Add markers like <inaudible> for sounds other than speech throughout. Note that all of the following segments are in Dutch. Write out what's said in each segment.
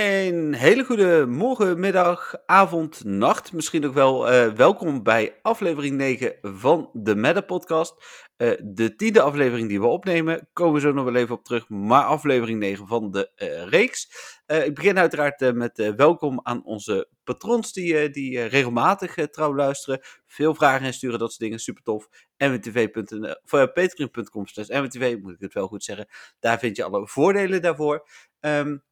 Een hele goede morgen, middag, avond, nacht. Misschien ook wel uh, welkom bij aflevering 9 van de Meta Podcast. Uh, de tiende aflevering die we opnemen, komen we zo nog wel even op terug. Maar aflevering 9 van de uh, reeks. ik begin uiteraard met welkom aan onze patrons die, die regelmatig trouw luisteren. Veel vragen insturen, dat soort dingen, super tof. Patreon.com slash mwtv, moet ik het wel goed zeggen. Daar vind je alle voordelen daarvoor. Um,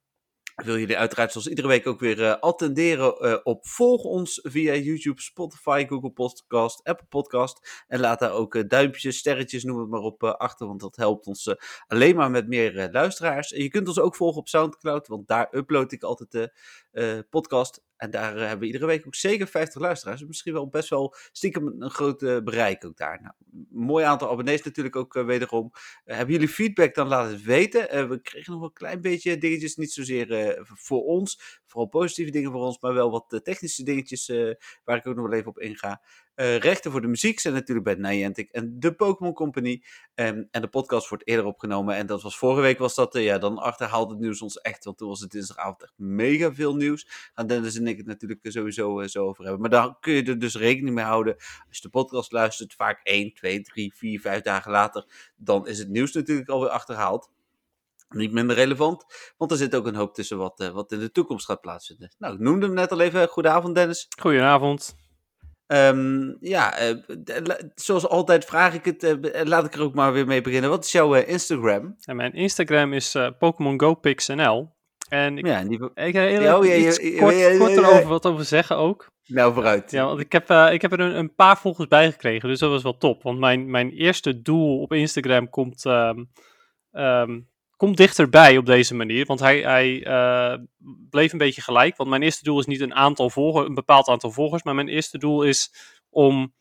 wil jullie uiteraard zoals iedere week ook weer uh, attenderen uh, op volg ons via YouTube, Spotify, Google Podcast, Apple Podcast. En laat daar ook uh, duimpjes, sterretjes, noem het maar op achter, want dat helpt ons alleen maar met meer luisteraars. En je kunt ons ook volgen op Soundcloud, want daar upload ik altijd de podcast. En daar hebben we iedere week ook zeker 50 luisteraars. Dus misschien wel best wel stiekem een groot bereik ook daar. Nou, mooi aantal abonnees natuurlijk ook wederom. hebben jullie feedback, dan laat het weten. we kregen nog een klein beetje dingetjes, niet zozeer voor ons. Vooral positieve dingen voor ons, maar wel wat eh, technische dingetjes eh, waar ik ook nog wel even op inga. Uh, rechten voor de muziek zijn natuurlijk bij Niantic en de Pokémon Company. Um, en de podcast wordt eerder opgenomen. En dat was vorige week was dat, uh, ja, dan achterhaalt het nieuws ons echt. Want toen was het dinsdagavond echt mega veel nieuws. Gaan Dennis en ik het natuurlijk sowieso uh, zo over hebben. Maar daar kun je er dus rekening mee houden. Als je de podcast luistert, vaak 1, 2, 3, 4, 5 dagen later. Dan is het nieuws natuurlijk alweer achterhaald niet minder relevant, want er zit ook een hoop tussen wat, wat in de toekomst gaat plaatsvinden. Nou, ik noemde hem net al even. Goedenavond, Dennis. Goedenavond. Um, ja, uh, zoals altijd vraag ik het, uh, laat ik er ook maar weer mee beginnen. Wat is jouw Instagram? Ja, mijn Instagram is Pokémon Go PixNL. En ik, ja, die... ik ga heel ja, iets kort, kort erover wat over zeggen ook. Nou, vooruit. Ja, want ik heb, uh, ik heb er een, een, paar volgers bij gekregen, dus dat was wel top. Want mijn, mijn eerste doel op Instagram komt um, um, komt dichterbij op deze manier. Want hij, hij uh, bleef een beetje gelijk. Want mijn eerste doel is niet een aantal volgers, een bepaald aantal volgers. Maar mijn eerste doel is om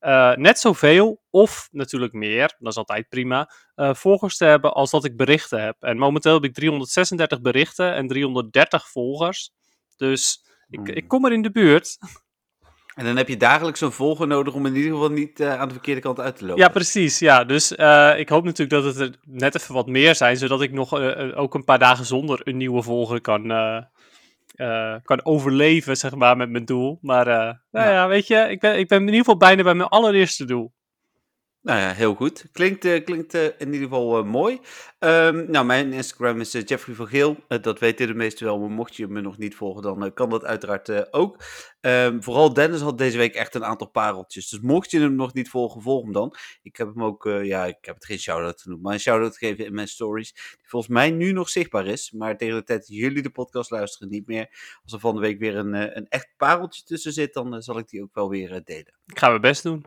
uh, net zoveel, of natuurlijk meer, dat is altijd prima, uh, volgers te hebben als dat ik berichten heb. En momenteel heb ik 336 berichten en 330 volgers. Dus ik, ik kom er in de buurt. <laughs> En dan heb je dagelijks een volger nodig om in ieder geval niet uh, aan de verkeerde kant uit te lopen. Ja, precies. Ja, dus uh, ik hoop natuurlijk dat het er net even wat meer zijn, zodat ik nog uh, ook een paar dagen zonder een nieuwe volger kan, kan overleven, zeg maar, met mijn doel. Maar nou ja, weet je, ik ben, ik ben in ieder geval bijna bij mijn allereerste doel. Nou ja, heel goed. Klinkt, uh, klinkt uh, in ieder geval uh, mooi. Um, nou, mijn Instagram is Jeffrey van Geel. dat weten de meesten wel, maar mocht je me nog niet volgen, dan kan dat uiteraard ook. Um, vooral Dennis had deze week echt een aantal pareltjes. Dus mocht je hem nog niet volgen, volg hem dan. Ik heb hem ook, ja, ik heb het geen shout-out genoemd, maar een shout-out gegeven in mijn stories. Die volgens mij nu nog zichtbaar is, maar tegen de tijd dat jullie de podcast luisteren niet meer. Als er van de week weer een, een echt pareltje tussen zit, dan zal ik die ook wel weer delen. Ik ga mijn best doen.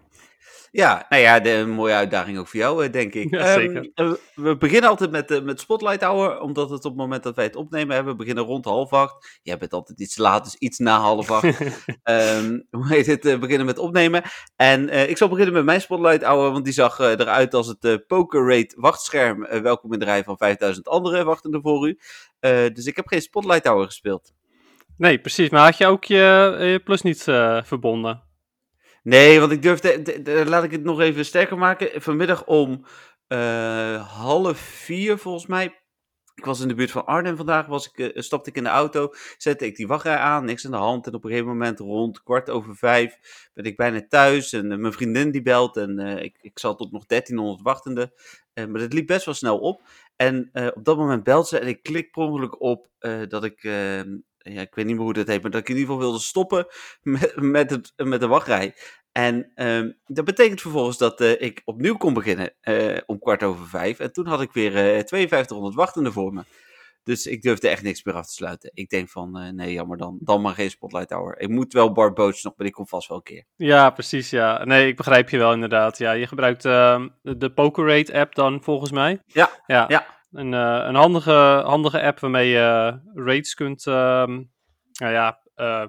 Ja, nou ja, de, een mooie uitdaging ook voor jou, eh, denk ik. Ja, zeker. Um, we beginnen altijd met, uh, met Spotlight Hour, omdat het op het moment dat wij het opnemen hebben, we beginnen rond half acht. Jij bent altijd iets laat, dus iets na half acht. um, <laughs> hoe heet het? Uh, beginnen met opnemen. En ik zal beginnen met mijn Spotlight Hour, want die zag eruit als het Poker Rate wachtscherm. welkom in de rij van 5000 andere wachtende voor u. dus ik heb geen Spotlight Hour gespeeld. Nee, precies. Maar had je ook je, je plus niet verbonden? Nee, want ik durfde, laat ik het nog even sterker maken. Vanmiddag om uh, half vier volgens mij. Ik was in de buurt van Arnhem vandaag, was ik, uh, stapte ik in de auto, zette ik die wachtrij aan, niks aan de hand. En op een gegeven moment rond kwart over vijf ben ik bijna thuis en mijn vriendin die belt en ik, ik zat tot nog 1300 wachtende. maar het liep best wel snel op. En op dat moment belt ze en ik klik per ongeluk op dat ik ehm, ja, ik weet niet meer hoe dat heet, maar dat ik in ieder geval wilde stoppen met, met, het, met de wachtrij. En um, dat betekent vervolgens dat uh, ik opnieuw kon beginnen uh, om kwart over vijf. En toen had ik weer uh, eh, 5200 wachtenden voor me. Dus ik durfde echt niks meer af te sluiten. Ik denk van, nee jammer, dan, dan maar geen Spotlight Hour. Ik moet wel Bart Boots nog, maar ik kom vast wel een keer. Ja, precies, ja. Nee, ik begrijp je wel inderdaad. Ja, je gebruikt ehm, de Poker Rate app dan volgens mij. Ja, ja. ja. Een, uh, een handige, handige app waarmee je rates kunt, uh, nou ja, uh,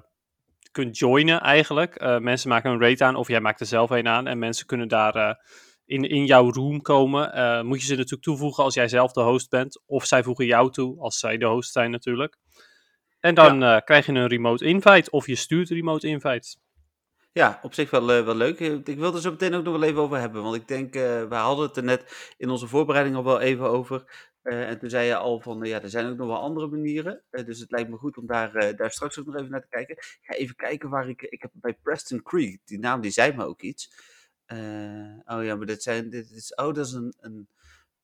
kunt joinen eigenlijk. Mensen maken een rate aan of jij maakt er zelf een aan. En mensen kunnen daar in, in jouw room komen. moet je ze natuurlijk toevoegen als jij zelf de host bent. Of zij voegen jou toe als zij de host zijn natuurlijk. En dan ja. krijg je een remote invite of je stuurt remote invites. Ja, op zich wel, uh, wel leuk. Ik wil er zo meteen ook nog wel even over hebben. Want ik denk, we hadden het er net in onze voorbereiding al wel even over. Eh, en toen zei je al van, ja, er zijn ook nog wel andere manieren. Eh, dus het lijkt me goed om daar, eh, daar straks ook nog even naar te kijken. Ik ga even kijken waar ik... Ik heb bij Preston Creek, die naam die zei me ook iets. Eh, oh ja, maar dit zijn... Dit is, oh, dat is een, een,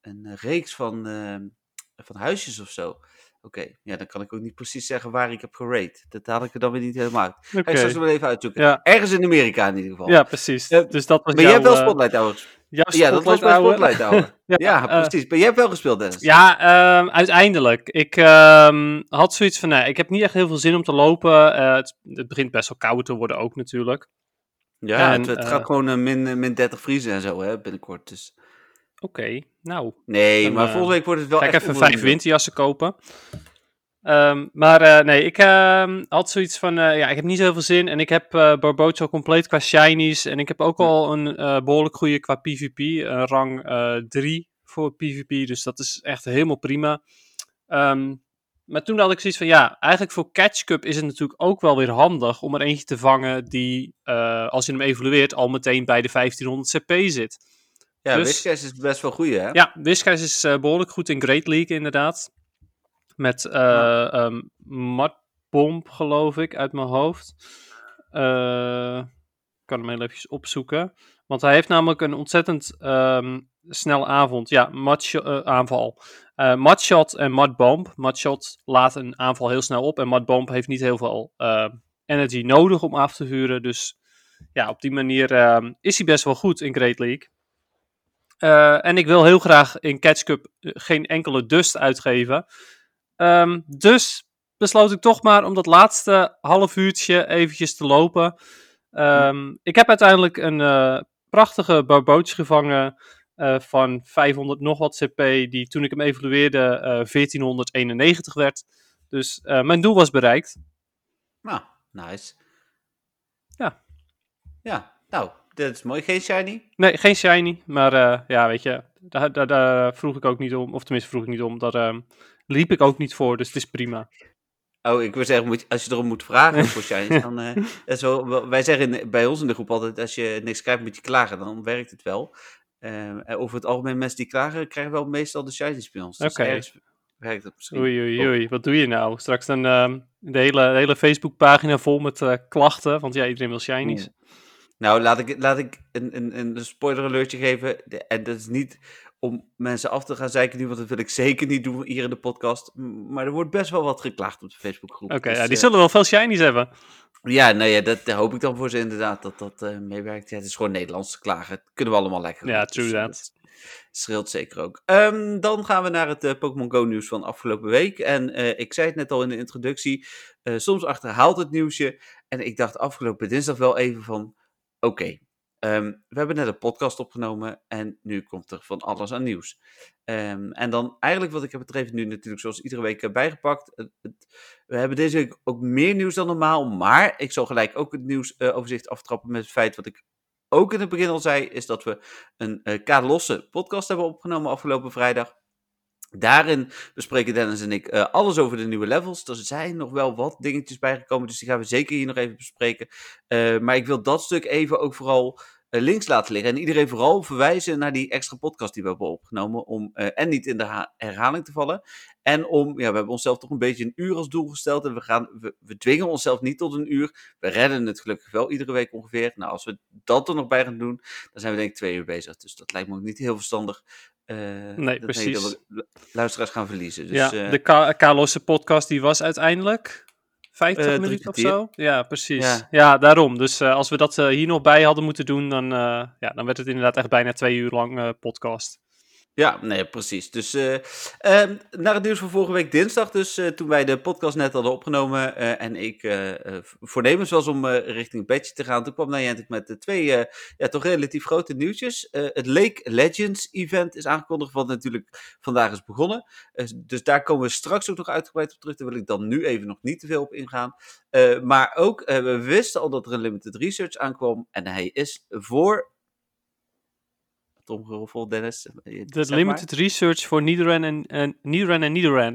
een reeks van, ehm, van huisjes of zo. Oké, ja, dan kan ik ook niet precies zeggen waar ik heb gerate. Dat haal ik er dan weer niet helemaal uit. Ik straks wel even uitzoeken. Ja. Ergens in Amerika in ieder geval. Ja, precies. Eh, dus dat was Maar jij hebt wel eh, Spotlight jouw Ja, dat was bij Spotlight <laughs> Hour. Ja, ja, eh, precies. Maar jij hebt wel gespeeld, Dennis. Ja, ehm, uiteindelijk. Ik ehm, had zoiets van, nee, ik heb niet echt heel veel zin om te lopen. Eh, het, het begint best wel koud te worden ook natuurlijk. Ja, En, het, het eh, gaat gewoon min, min 30 vriezen en zo hè, binnenkort. Dus. Oké, nou, Nee, Dan, maar volgende week wordt het wel ga ik even vijf winterjassen kopen. Ehm, maar eh, nee, ik ehm, had zoiets van, eh, ja, ik heb niet zoveel zin. En ik heb eh Barboach al compleet qua shinies. En ik heb ook al een eh, behoorlijk goede qua PvP. Een rang 3 voor PvP. Dus dat is echt helemaal prima. Ehm, maar toen had ik zoiets van, ja, eigenlijk voor Catch Cup is het natuurlijk ook wel weer handig om er eentje te vangen die, eh, als je hem evalueert, al meteen bij de 1500 CP zit. Ja, dus- Whiskas is best wel goed, hè? Ja, Whiskers is eh, behoorlijk goed in Great League, inderdaad. Met eh Ja. ehm, geloof ik, uit mijn hoofd. Eh, ik kan hem heel even opzoeken. Want hij heeft namelijk een ontzettend ehm snelle avond. Ja, mudshot, eh, aanval. Eh Mudshot en Mudbomb. Mudshot laat een aanval heel snel op. En Mudbomb heeft niet heel veel energy nodig om af te vuren. Dus ja, op die manier ehm, is hij best wel goed in Great League. En ik wil heel graag in Catch Cup geen enkele dust uitgeven. Ehm, dus besloot ik toch maar om dat laatste half uurtje eventjes te lopen. Ehm, Ik heb uiteindelijk een eh, prachtige Barboach gevangen eh, van 500 nog wat CP, die toen ik hem evalueerde eh 1491 werd. Dus eh, mijn doel was bereikt. Nou, nice. Ja. Ja, nou, dat is mooi. Geen shiny? Nee, geen shiny, maar eh, ja, weet je, daar, daar, daar vroeg ik ook niet om, of tenminste vroeg ik niet om, daar ehm, liep ik ook niet voor, dus het is prima. Oh, ik wil zeggen, moet, als je erom moet vragen <laughs> voor shinies, dan... eh, is wel, wij zeggen bij ons in de groep altijd, als je niks krijgt, moet je klagen. Dan werkt het wel. Eh, en over het algemeen, mensen die klagen, krijgen wel meestal de shinies bij ons. Dus Oké. ergens werkt het misschien. Oei, oei, oei, wat doe je nou? Straks dan ehm, de hele, de hele Facebookpagina vol met eh, klachten, want ja, iedereen wil shinies. Nou, laat ik, laat ik een, een, een spoiler alertje geven. En dat is niet om mensen af te gaan zeiken nu, want dat wil ik zeker niet doen hier in de podcast. Maar er wordt best wel wat geklaagd op de Facebookgroep. Oké, Dus, ja, die eh, zullen wel veel shinies hebben. Ja, nou ja, dat hoop ik dan voor ze inderdaad, dat dat eh, meewerkt. Ja, het is gewoon Nederlands te klagen. Dat kunnen we allemaal lekker Ja, true Dus, that. zeker ook. Ehm, dan gaan we naar het eh, Pokémon Go nieuws van afgelopen week. En ik zei het net al in de introductie, soms achterhaalt het nieuwsje. En ik dacht afgelopen dinsdag wel even van, oké, ehm, we hebben net een podcast opgenomen en nu komt er van alles aan nieuws. Ehm, en dan eigenlijk wat ik heb even nu natuurlijk zoals iedere week eh, bijgepakt. We hebben deze week ook meer nieuws dan normaal, maar ik zal gelijk ook het nieuwsoverzicht aftrappen met het feit wat ik ook in het begin al zei, is dat we een eh K-losse podcast hebben opgenomen afgelopen vrijdag. Daarin bespreken Dennis en ik eh, alles over de nieuwe levels. Er zijn nog wel wat dingetjes bijgekomen, dus die gaan we zeker hier nog even bespreken. Eh, maar ik wil dat stuk even ook vooral eh, links laten liggen. En iedereen vooral verwijzen naar die extra podcast die we hebben opgenomen. Om en niet in de ha- herhaling te vallen. En om, ja, we hebben onszelf toch een beetje een uur als doel gesteld. En we, gaan, we, we dwingen onszelf niet tot een uur. We redden het gelukkig wel iedere week ongeveer. Nou, als we dat er nog bij gaan doen, dan zijn we denk ik twee uur bezig. Dus dat lijkt me ook niet heel verstandig. Eh, Nee, precies. Luisteraars gaan verliezen. Dus, ja, eh, de K- podcast die was uiteindelijk 50 Eh, minuten of zo. Ja, precies. Ja, Ja. daarom. Dus als we dat hier nog bij hadden moeten doen, dan, ja, dan werd het inderdaad echt bijna twee uur lang podcast. Ja, nee, precies. Dus eh, ehm, naar het nieuws van vorige week dinsdag, dus eh, toen wij de podcast net hadden opgenomen eh, en ik voornemens was om richting Badge te gaan, toen kwam Niantic met de twee ja, toch relatief grote nieuwtjes. Het Lake Legends event is aangekondigd, wat natuurlijk vandaag is begonnen. Dus daar komen we straks ook nog uitgebreid op terug. Daar wil ik dan nu even nog niet te veel op ingaan. Maar ook, we wisten al dat er een limited research aankwam en hij is voor... Tromgeroffel, Dennis. eh, De maar. limited research voor Nidoran en, en en.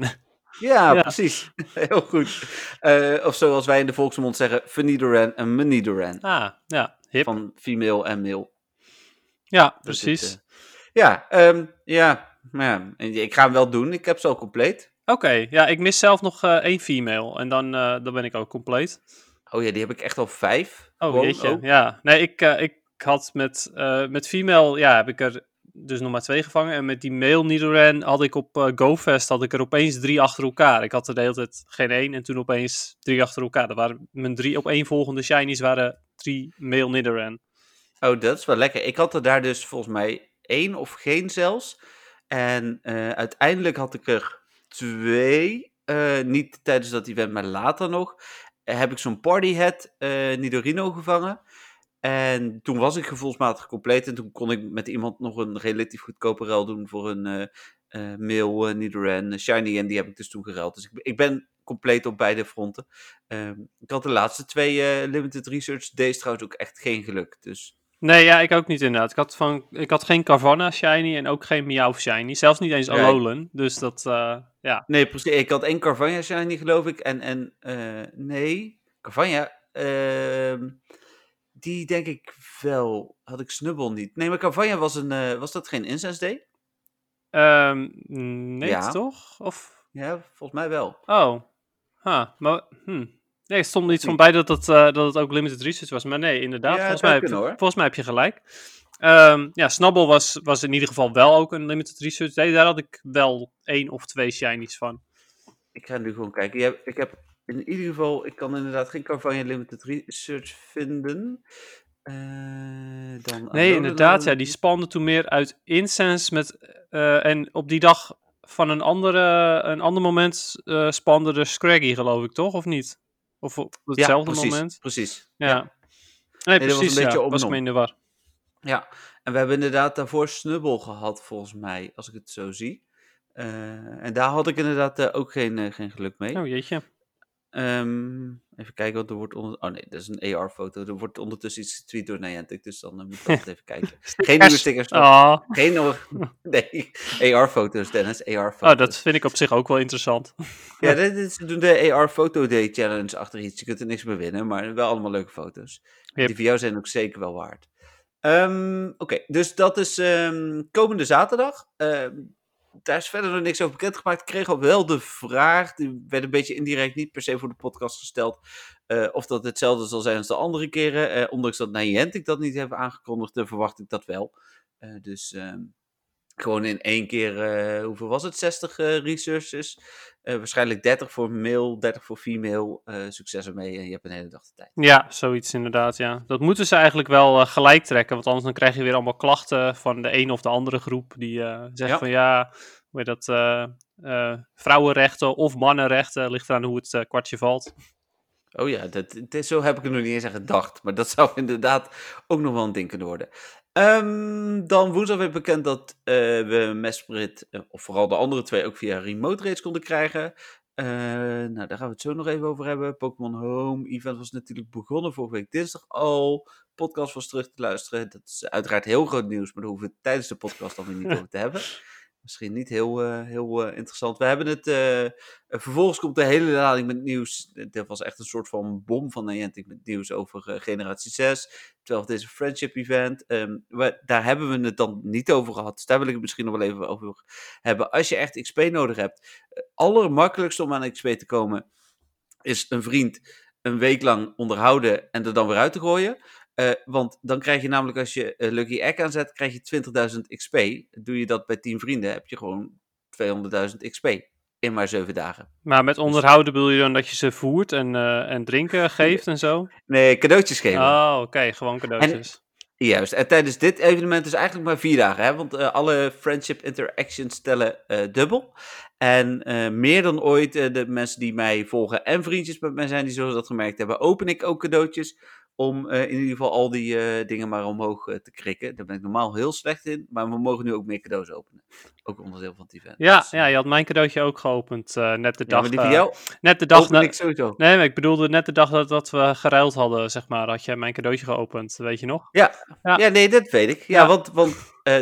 Ja, <laughs> Ja. precies. <laughs> Heel goed. Eh, of zoals wij in de volksmond zeggen, Venidoran en Menidoran. Ah, ja, hip. Van female en male. ja, Dus precies. eh, ja, ehm, ja, ik ga hem wel doen. Ik heb ze al compleet. Oké, ja, ik mis zelf nog één female en dan, dan ben ik ook compleet. Oh ja, die heb ik echt al vijf. Oh, jeetje. ook. Ja, nee, ik, ik had met, eh, met female, ja, heb ik er dus nog maar twee gevangen. En met die male Nidoran had ik op eh, GoFest had ik er opeens drie achter elkaar. Ik had er de hele tijd geen één en toen opeens drie achter elkaar. Dat waren mijn drie op één volgende shinies waren drie male Nidoran. Oh, dat is wel lekker. Ik had er daar dus volgens mij één of geen zelfs. En eh, uiteindelijk had ik er twee. niet tijdens dat event, maar later nog. heb ik zo'n partyhead eh Nidorino gevangen. En toen was ik gevoelsmatig compleet. En toen kon ik met iemand nog een relatief goedkope ruil doen voor een eh mail eh, Nidoran Shiny. En die heb ik dus toen geruild. Dus ik, ik ben compleet op beide fronten. Ehm, ik had de laatste twee Limited Research Days trouwens ook echt geen geluk. Dus Nee, ja, ik ook niet inderdaad. Ik had, van, ik had geen Carvanha shiny en ook geen Meowth shiny. Zelfs niet eens Nee. Alolan. Dus dat, ja. Nee, precies. Ik had één Carvanja shiny, geloof ik. En, en nee, Carvanja, ehm, die denk ik wel. Had ik Snubbel niet. Nee, maar Carvanja was, een, eh, was dat geen Incense Day? Ehm, nee, Ja. toch? Of... Ja, volgens mij wel. Oh, huh, maar, hm. Nee, er stond iets van niet? bij dat het, eh, dat het ook limited research was. Maar nee, inderdaad, Ja, volgens, mij, kunnen, volgens mij heb je gelijk. Ehm, ja, Snubble was, was in ieder geval wel ook een limited research. Nee, daar had ik wel één of twee shinies van. Ik ga nu gewoon kijken. Je ik heb in ieder geval, ik kan inderdaad geen Carvanja Limited Research vinden. Eh, dan Nee, inderdaad. Ja, die spande toen meer uit incense met... eh, en op die dag van een, andere, een ander moment eh spande de Scraggy, geloof ik, toch? Of niet? Of op Ja, hetzelfde precies, moment? Precies. Ja. Ja. Nee, dat was een precies, beetje ja. Was me in de war. Ja, en we hebben inderdaad daarvoor Snubbel gehad, volgens mij, als ik het zo zie. En daar had ik inderdaad ook geen, geen geluk mee. Oh, jeetje. Ehm, even kijken, wat er wordt onder... Oh nee, dat is een AR-foto. Er wordt ondertussen iets getweet door Niantic, dus dan eh, moet ik altijd even kijken. <laughs> Geen nieuwe stickers. Ah. Geen. <laughs> Nee, AR-foto's, Dennis. AR-foto's. Oh, dat vind ik op zich ook wel interessant. <laughs> Ja, dit is, ze doen de AR Photo Day Challenge achter iets. Je kunt er niks mee winnen, maar wel allemaal leuke foto's. Yep. Die voor jou zijn ook zeker wel waard. Ehm, Oké, dus dat is ehm, komende zaterdag. Ehm, daar is verder nog niks over bekendgemaakt. Ik kreeg al wel de vraag, die werd een beetje indirect niet per se voor de podcast gesteld, eh, of dat hetzelfde zal zijn als de andere keren. Eh, ondanks dat Niantic dat niet heeft aangekondigd, eh, verwacht ik dat wel. Dus ehm, gewoon in één keer, eh, hoeveel was het? 60 eh, researches. Eh, waarschijnlijk 30 voor male, 30 voor female. Succes ermee en je hebt een hele dag de tijd. Ja, zoiets inderdaad, ja. Dat moeten ze eigenlijk wel gelijk trekken, want anders dan krijg je weer allemaal klachten van de een of de andere groep die zegt Ja. van ja, hoe dat, vrouwenrechten of mannenrechten, ligt eraan hoe het kwartje valt. Oh ja, dat, het zo heb ik er nog niet eens aan gedacht. Maar dat <laughs> zou inderdaad ook nog wel een ding kunnen worden. Ehm, dan woensdag werd bekend dat eh, we Mesprit, eh, of vooral de andere twee, ook via remote raids konden krijgen. Eh, nou, daar gaan we het zo nog even over hebben. Pokémon Home event was natuurlijk begonnen vorige week dinsdag al. Podcast was terug te luisteren. Dat is uiteraard heel groot nieuws, maar daar hoeven we het tijdens de podcast dan weer niet <laughs> over te hebben. Misschien niet heel, eh, heel eh, interessant. We hebben het. eh, vervolgens komt de hele lading met nieuws. Dit was echt een soort van bom van Niantic met nieuws over generatie 6. 12 deze friendship event. Ehm, we- daar hebben we het dan niet over gehad. Dus daar wil ik het misschien nog wel even over hebben. Als je echt XP nodig hebt. Het allermakkelijkste om aan XP te komen. Is een vriend een week lang onderhouden en er dan weer uit te gooien. Eh, want dan krijg je namelijk als je eh, Lucky Egg aanzet, krijg je 20.000 XP. Doe je dat bij 10 vrienden, heb je gewoon 200.000 XP in maar 7 dagen. Maar met onderhouden bedoel je dan dat je ze voert en, eh, en drinken geeft en zo? Nee, cadeautjes geven. Oh, oké, gewoon cadeautjes. Juist, en tijdens dit evenement is eigenlijk maar vier dagen, hè? want alle friendship interactions tellen dubbel. En meer dan ooit, de mensen die mij volgen en vriendjes met mij zijn, die zullen dat gemerkt hebben, open ik ook cadeautjes om eh, in ieder geval al die eh, dingen maar omhoog eh, te krikken. Daar ben ik normaal heel slecht in, maar we mogen nu ook meer cadeaus openen. Ook onderdeel van het event. Ja, Dus, ja, je had mijn cadeautje ook geopend, net de ja, dag. maar die van eh, jou net de dag ik sowieso. Nee, maar ik bedoelde net de dag dat, dat we geruild hadden, zeg maar, had jij mijn cadeautje geopend, weet je nog? Ja. Ja, nee, dat weet ik. Ja, Ja. want, want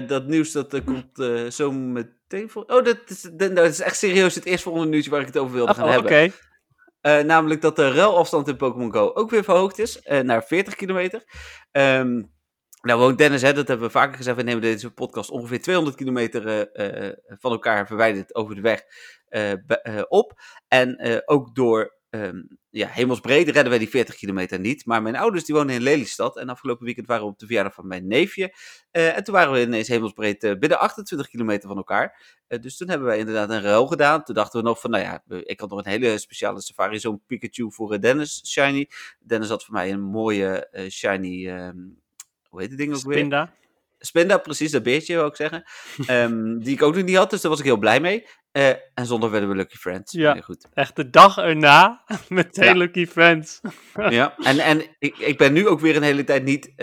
dat nieuws dat komt zo meteen voor. Oh, dat is, dat, dat is echt serieus het eerste volgende nieuwtje waar ik het over wilde gaan Oh, Oké, hebben. Eh, namelijk dat de ruilafstand in Pokémon Go ook weer verhoogd is eh, naar 40 kilometer. Ehm, Nou woont Dennis, hè, dat hebben we vaker gezegd, we nemen deze podcast ongeveer 200 kilometer uh, van elkaar verwijderd over de weg op. En ook door um, ja, hemelsbreed redden wij die 40 kilometer niet. Maar mijn ouders die wonen in Lelystad. En afgelopen weekend waren we op de verjaardag van mijn neefje. Uh, en toen waren we ineens hemelsbreed uh, binnen 28 kilometer van elkaar. Uh, dus toen hebben wij inderdaad een ruil gedaan. Toen dachten we nog van, nou ja, ik had nog een hele speciale safari. Zo'n Pikachu voor Dennis Shiny. Dennis had voor mij een mooie Shiny, um, hoe heet het ding ook weer? Spinda. Spinda, precies, dat beertje wil ik zeggen. um, <laughs> die ik ook nog niet had, dus daar was ik heel blij mee. Uh, en zonder werden we Lucky Friends. Ja, goed. echt de dag erna <laughs> meteen ja. Lucky Friends. <laughs> ja, en, en ik, ik ben nu ook weer een hele tijd niet uh,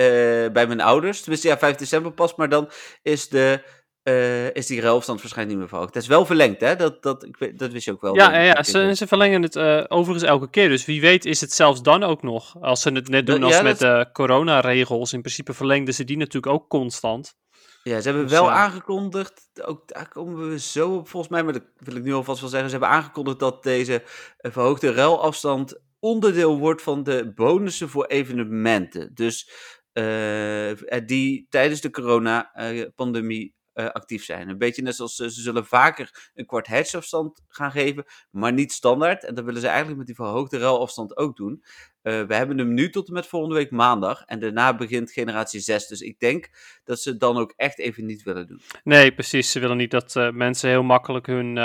bij mijn ouders. Tenminste, ja, 5 december pas, maar dan is, de, uh, is die ruilstand waarschijnlijk niet meer verhoogd. Het is wel verlengd, hè? Dat, dat, ik, dat wist je ook wel. Ja, ja, ja ze, ze verlengen het overigens elke keer. Dus wie weet is het zelfs dan ook nog. Als ze het net doen als ja, met de coronaregels. In principe verlengden ze die natuurlijk ook constant. Ja, ze hebben Dus, wel eh, aangekondigd, ook daar komen we zo op volgens mij, maar dat wil ik nu alvast wel zeggen. Ze hebben aangekondigd dat deze eh, verhoogde ruilafstand onderdeel wordt van de bonussen voor evenementen. Dus uh, die tijdens de coronapandemie uh, actief zijn. Een beetje net zoals ze, ze zullen vaker een kwart hertzafstand gaan geven, maar niet standaard. En dat willen ze eigenlijk met die verhoogde ruilafstand ook doen. Uh, we hebben hem nu tot en met volgende week maandag. En daarna begint generatie 6. Dus ik denk dat ze het dan ook echt even niet willen doen. Nee, precies. Ze willen niet dat uh, mensen heel makkelijk hun,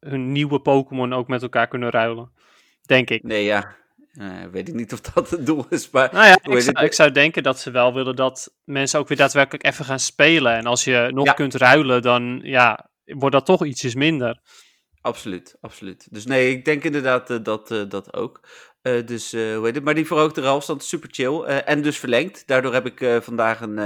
hun nieuwe Pokémon ook met elkaar kunnen ruilen. Denk ik. Nee, ja. Uh, weet ik niet of dat het doel is. Maar nou ja, ik zou, ik zou, denken dat ze wel willen dat mensen ook weer daadwerkelijk even gaan spelen. En als je nog ja. kunt ruilen, dan ja, wordt dat toch ietsjes minder. Absoluut, absoluut. Dus nee, ik denk inderdaad uh, dat, uh, dat ook. Uh, dus, hoe heet het? Maar die verhoogde is super chill. en dus verlengd. Daardoor heb ik vandaag een,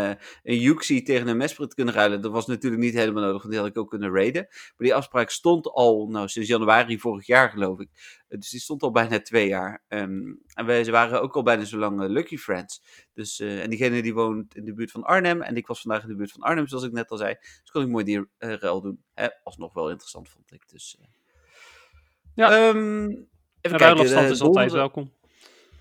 een Yuxi tegen een Mesprit kunnen ruilen. Dat was natuurlijk niet helemaal nodig, want die had ik ook kunnen raiden. Maar die afspraak stond al, nou, sinds januari vorig jaar geloof ik. dus die stond al bijna twee jaar. Um, en wij ze waren ook al bijna zo lang Lucky Friends. Dus, en diegene die woont in de buurt van Arnhem. En ik was vandaag in de buurt van Arnhem, zoals ik net al zei. Dus kon ik mooi die ruil doen. Hè? Alsnog wel interessant, vond ik. Dus... Ja, um, even kijken. afstand is altijd welkom.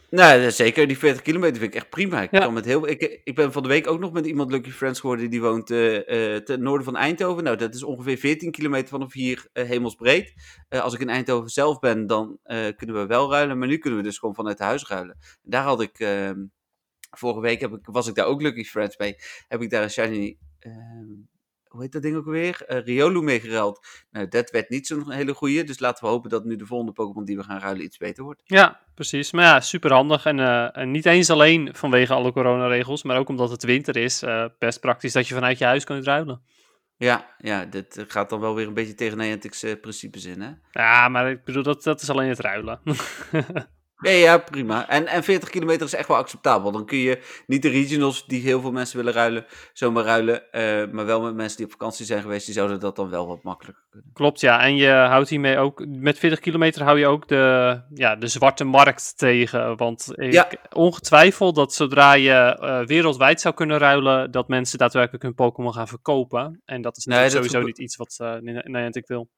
Nou, zeker. Die 40 kilometer vind ik echt prima. Ik, ja. kan met heel, ik, ik ben van de week ook nog met iemand Lucky Friends geworden. Die woont uh, uh, ten noorden van Eindhoven. Nou, dat is ongeveer 14 kilometer vanaf hier uh, hemelsbreed. als ik in Eindhoven zelf ben, dan kunnen we wel ruilen. Maar nu kunnen we dus gewoon vanuit huis ruilen. En daar had ik... ehm, vorige week heb ik, was ik daar ook Lucky Friends mee. Heb ik daar een shiny... hoe heet dat ding ook weer? Uh, Riolu mee geruild. Nou, dat werd niet zo'n hele goeie. Dus laten we hopen dat nu de volgende Pokémon die we gaan ruilen iets beter wordt. Ja, precies. Maar ja, super handig. En, uh, en niet eens alleen vanwege alle coronaregels, maar ook omdat het winter is. Uh, best praktisch dat je vanuit je huis kunt ruilen. Ja, ja, dit gaat dan wel weer een beetje tegen Niantic's principes in, hè? Ja, maar ik bedoel, dat, dat is alleen het ruilen. <laughs> Nee, ja, prima. En, en 40 kilometer is echt wel acceptabel. Dan kun je niet de regionals die heel veel mensen willen ruilen, zomaar ruilen. Uh, maar wel met mensen die op vakantie zijn geweest, die zouden dat dan wel wat makkelijker kunnen. Klopt, ja. En je houdt hiermee ook, met 40 kilometer hou je ook de, ja, de zwarte markt tegen. Want ik, ja. ongetwijfeld dat zodra je uh, wereldwijd zou kunnen ruilen, dat mensen daadwerkelijk hun Pokémon gaan verkopen. En dat is nee, dat sowieso niet iets wat uh, Niantic wil.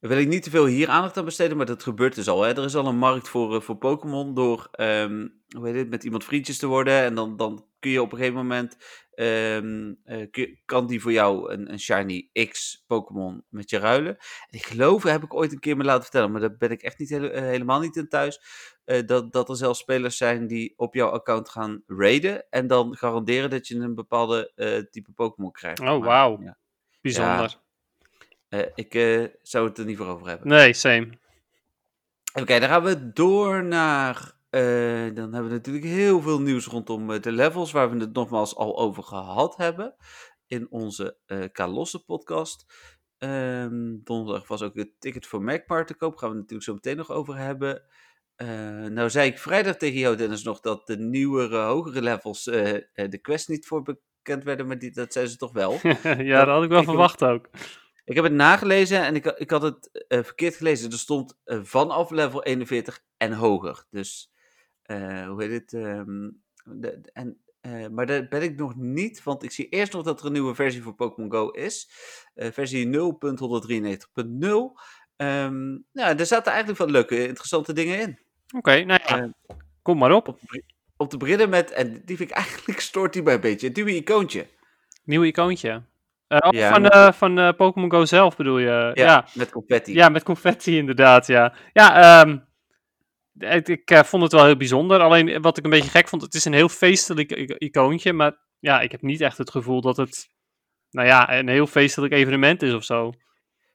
Daar wil ik niet te veel hier aandacht aan besteden, maar dat gebeurt dus al. Hè? Er is al een markt voor, uh, voor Pokémon door um, hoe heet het, met iemand vriendjes te worden. En dan, dan kun je op een gegeven moment, um, uh, kun, kan die voor jou een, een Shiny X Pokémon met je ruilen. En ik geloof, heb ik ooit een keer me laten vertellen, maar daar ben ik echt niet hele, uh, helemaal niet in thuis. Uh, dat, dat er zelfs spelers zijn die op jouw account gaan raiden. En dan garanderen dat je een bepaalde type Pokémon krijgt. Oh, wauw. Ja. Bijzonder. Ja. Uh, ik uh, zou het er niet voor over hebben. Nee, same. Oké, okay, dan gaan we door naar. Uh, dan hebben we natuurlijk heel veel nieuws rondom de levels, waar we het nogmaals al over gehad hebben. In onze Kalosse podcast. Um, donderdag was ook het ticket voor Magmar te koop. Gaan we het natuurlijk zo meteen nog over hebben. nou zei ik vrijdag tegen jou, Dennis, nog dat de nieuwere, hogere levels de quest niet voor bekend werden, maar die, dat zijn ze toch wel. <laughs> ja, dat had ik wel ik verwacht ook. Ik heb het nagelezen en ik, ik had het uh, verkeerd gelezen. Er stond uh, vanaf level 41 en hoger. Dus, uh, hoe heet het? Um, de, en, maar daar ben ik nog niet, want ik zie eerst nog dat er een nieuwe versie voor Pokémon Go is. versie 0.193.0. Um, nou, er zaten eigenlijk wel leuke, interessante dingen in. Oké, okay, nou ja, kom maar op. om te beginnen met, en die vind ik <laughs> eigenlijk stoort die mij een beetje, het nieuwe icoontje. Nieuw icoontje. Eh, oh, Ja, van van eh, Pokémon Go zelf bedoel je? Ja, Ja, ja. met confetti. met confetti inderdaad, ja. Ja, ehm, ik, ik eh, vond het wel heel bijzonder. Alleen wat ik een beetje gek vond, het is een heel feestelijk icoontje. Maar ja, ik heb niet echt het gevoel dat het, nou ja, een heel feestelijk evenement is of zo.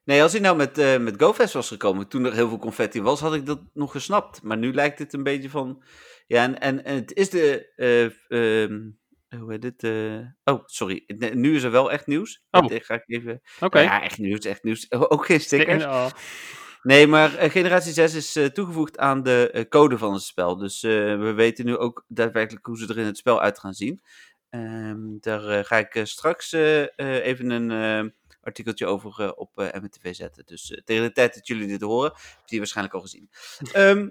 Nee, als hij nou met, met GoFest was gekomen, toen er heel veel confetti was, had ik dat nog gesnapt. Maar nu lijkt het een beetje van, ja, en, en, en het is de, eh, ehm, hoe heet het? eh, oh, sorry, nu is er wel echt nieuws. Oh. Dat eh, ga ik even, Oké. ja, echt nieuws, echt nieuws. <laughs> Ook geen stickers. Oh. Nee, maar eh, generatie 6 is eh, toegevoegd aan de eh, code van het spel. Dus eh, we weten nu ook daadwerkelijk hoe ze er in het spel uit gaan zien. Ehm, daar eh, ga ik eh, straks eh, eh, even een eh, artikeltje over eh, op eh MTV zetten. Dus eh, tegen de tijd dat jullie dit horen, heb je die waarschijnlijk al gezien. Ehm,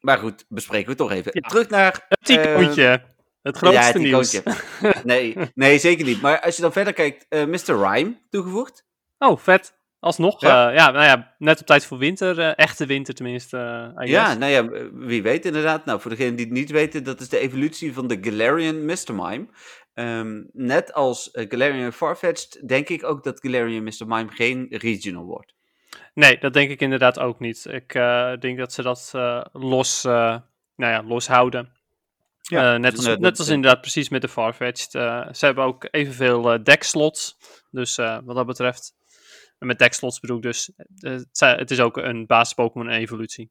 maar goed, bespreken we toch even. Ja. Terug naar... Het. Het grootste ja, het nieuws. Nee, nee, zeker niet. Maar als je dan verder kijkt, eh Mr. Rhyme toegevoegd. Oh, vet. Alsnog, Ja. ja. ja, nou ja, net op tijd voor winter. eh, echte winter tenminste, eh, Ja, nou ja, eh, wie weet inderdaad. Nou, voor degenen die het niet weten, dat is de evolutie van de Galarian Mr. Mime. Ehm, net als eh, Galarian Farfetch'd, denk ik ook dat Galarian Mr. Mime geen regional wordt. Nee, dat denk ik inderdaad ook niet. Ik eh, denk dat ze dat eh, los, eh, nou ja, los houden. Ja, Eh, net dus, als, eh, net als inderdaad precies met de Farfetch'd. eh ze hebben ook evenveel eh deckslots. Dus eh, wat dat betreft. En met deckslots bedoel ik dus. eh, het, is ook een basis Pokémon evolutie.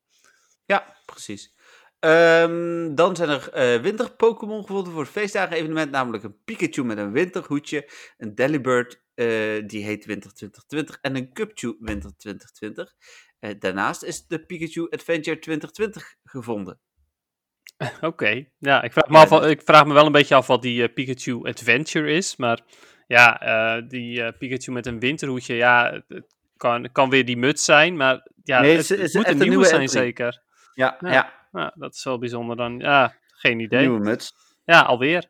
Ja, precies. Ehm, dan zijn er eh winter-Pokémon gevonden voor het feestdagen-evenement, namelijk een Pikachu met een winterhoedje, een Delibird, eh, die heet Winter 2020, en een Cupchew Winter 2020. Eh, daarnaast is de Pikachu Adventure 2020 gevonden. <laughs> Oké, ja, ik vraag, me af, ik vraag me wel een beetje af wat die eh, Pikachu Adventure is. Maar ja, eh, die eh, Pikachu met een winterhoedje, ja, het- kan, kan weer die muts zijn. Maar ja, Nee, het, het moet een nieuwe nieuwe zijn entry. zeker. Ja, Ja. ja. Ja, dat is wel bijzonder dan. Ja, geen idee. nieuwe muts. Ja, alweer.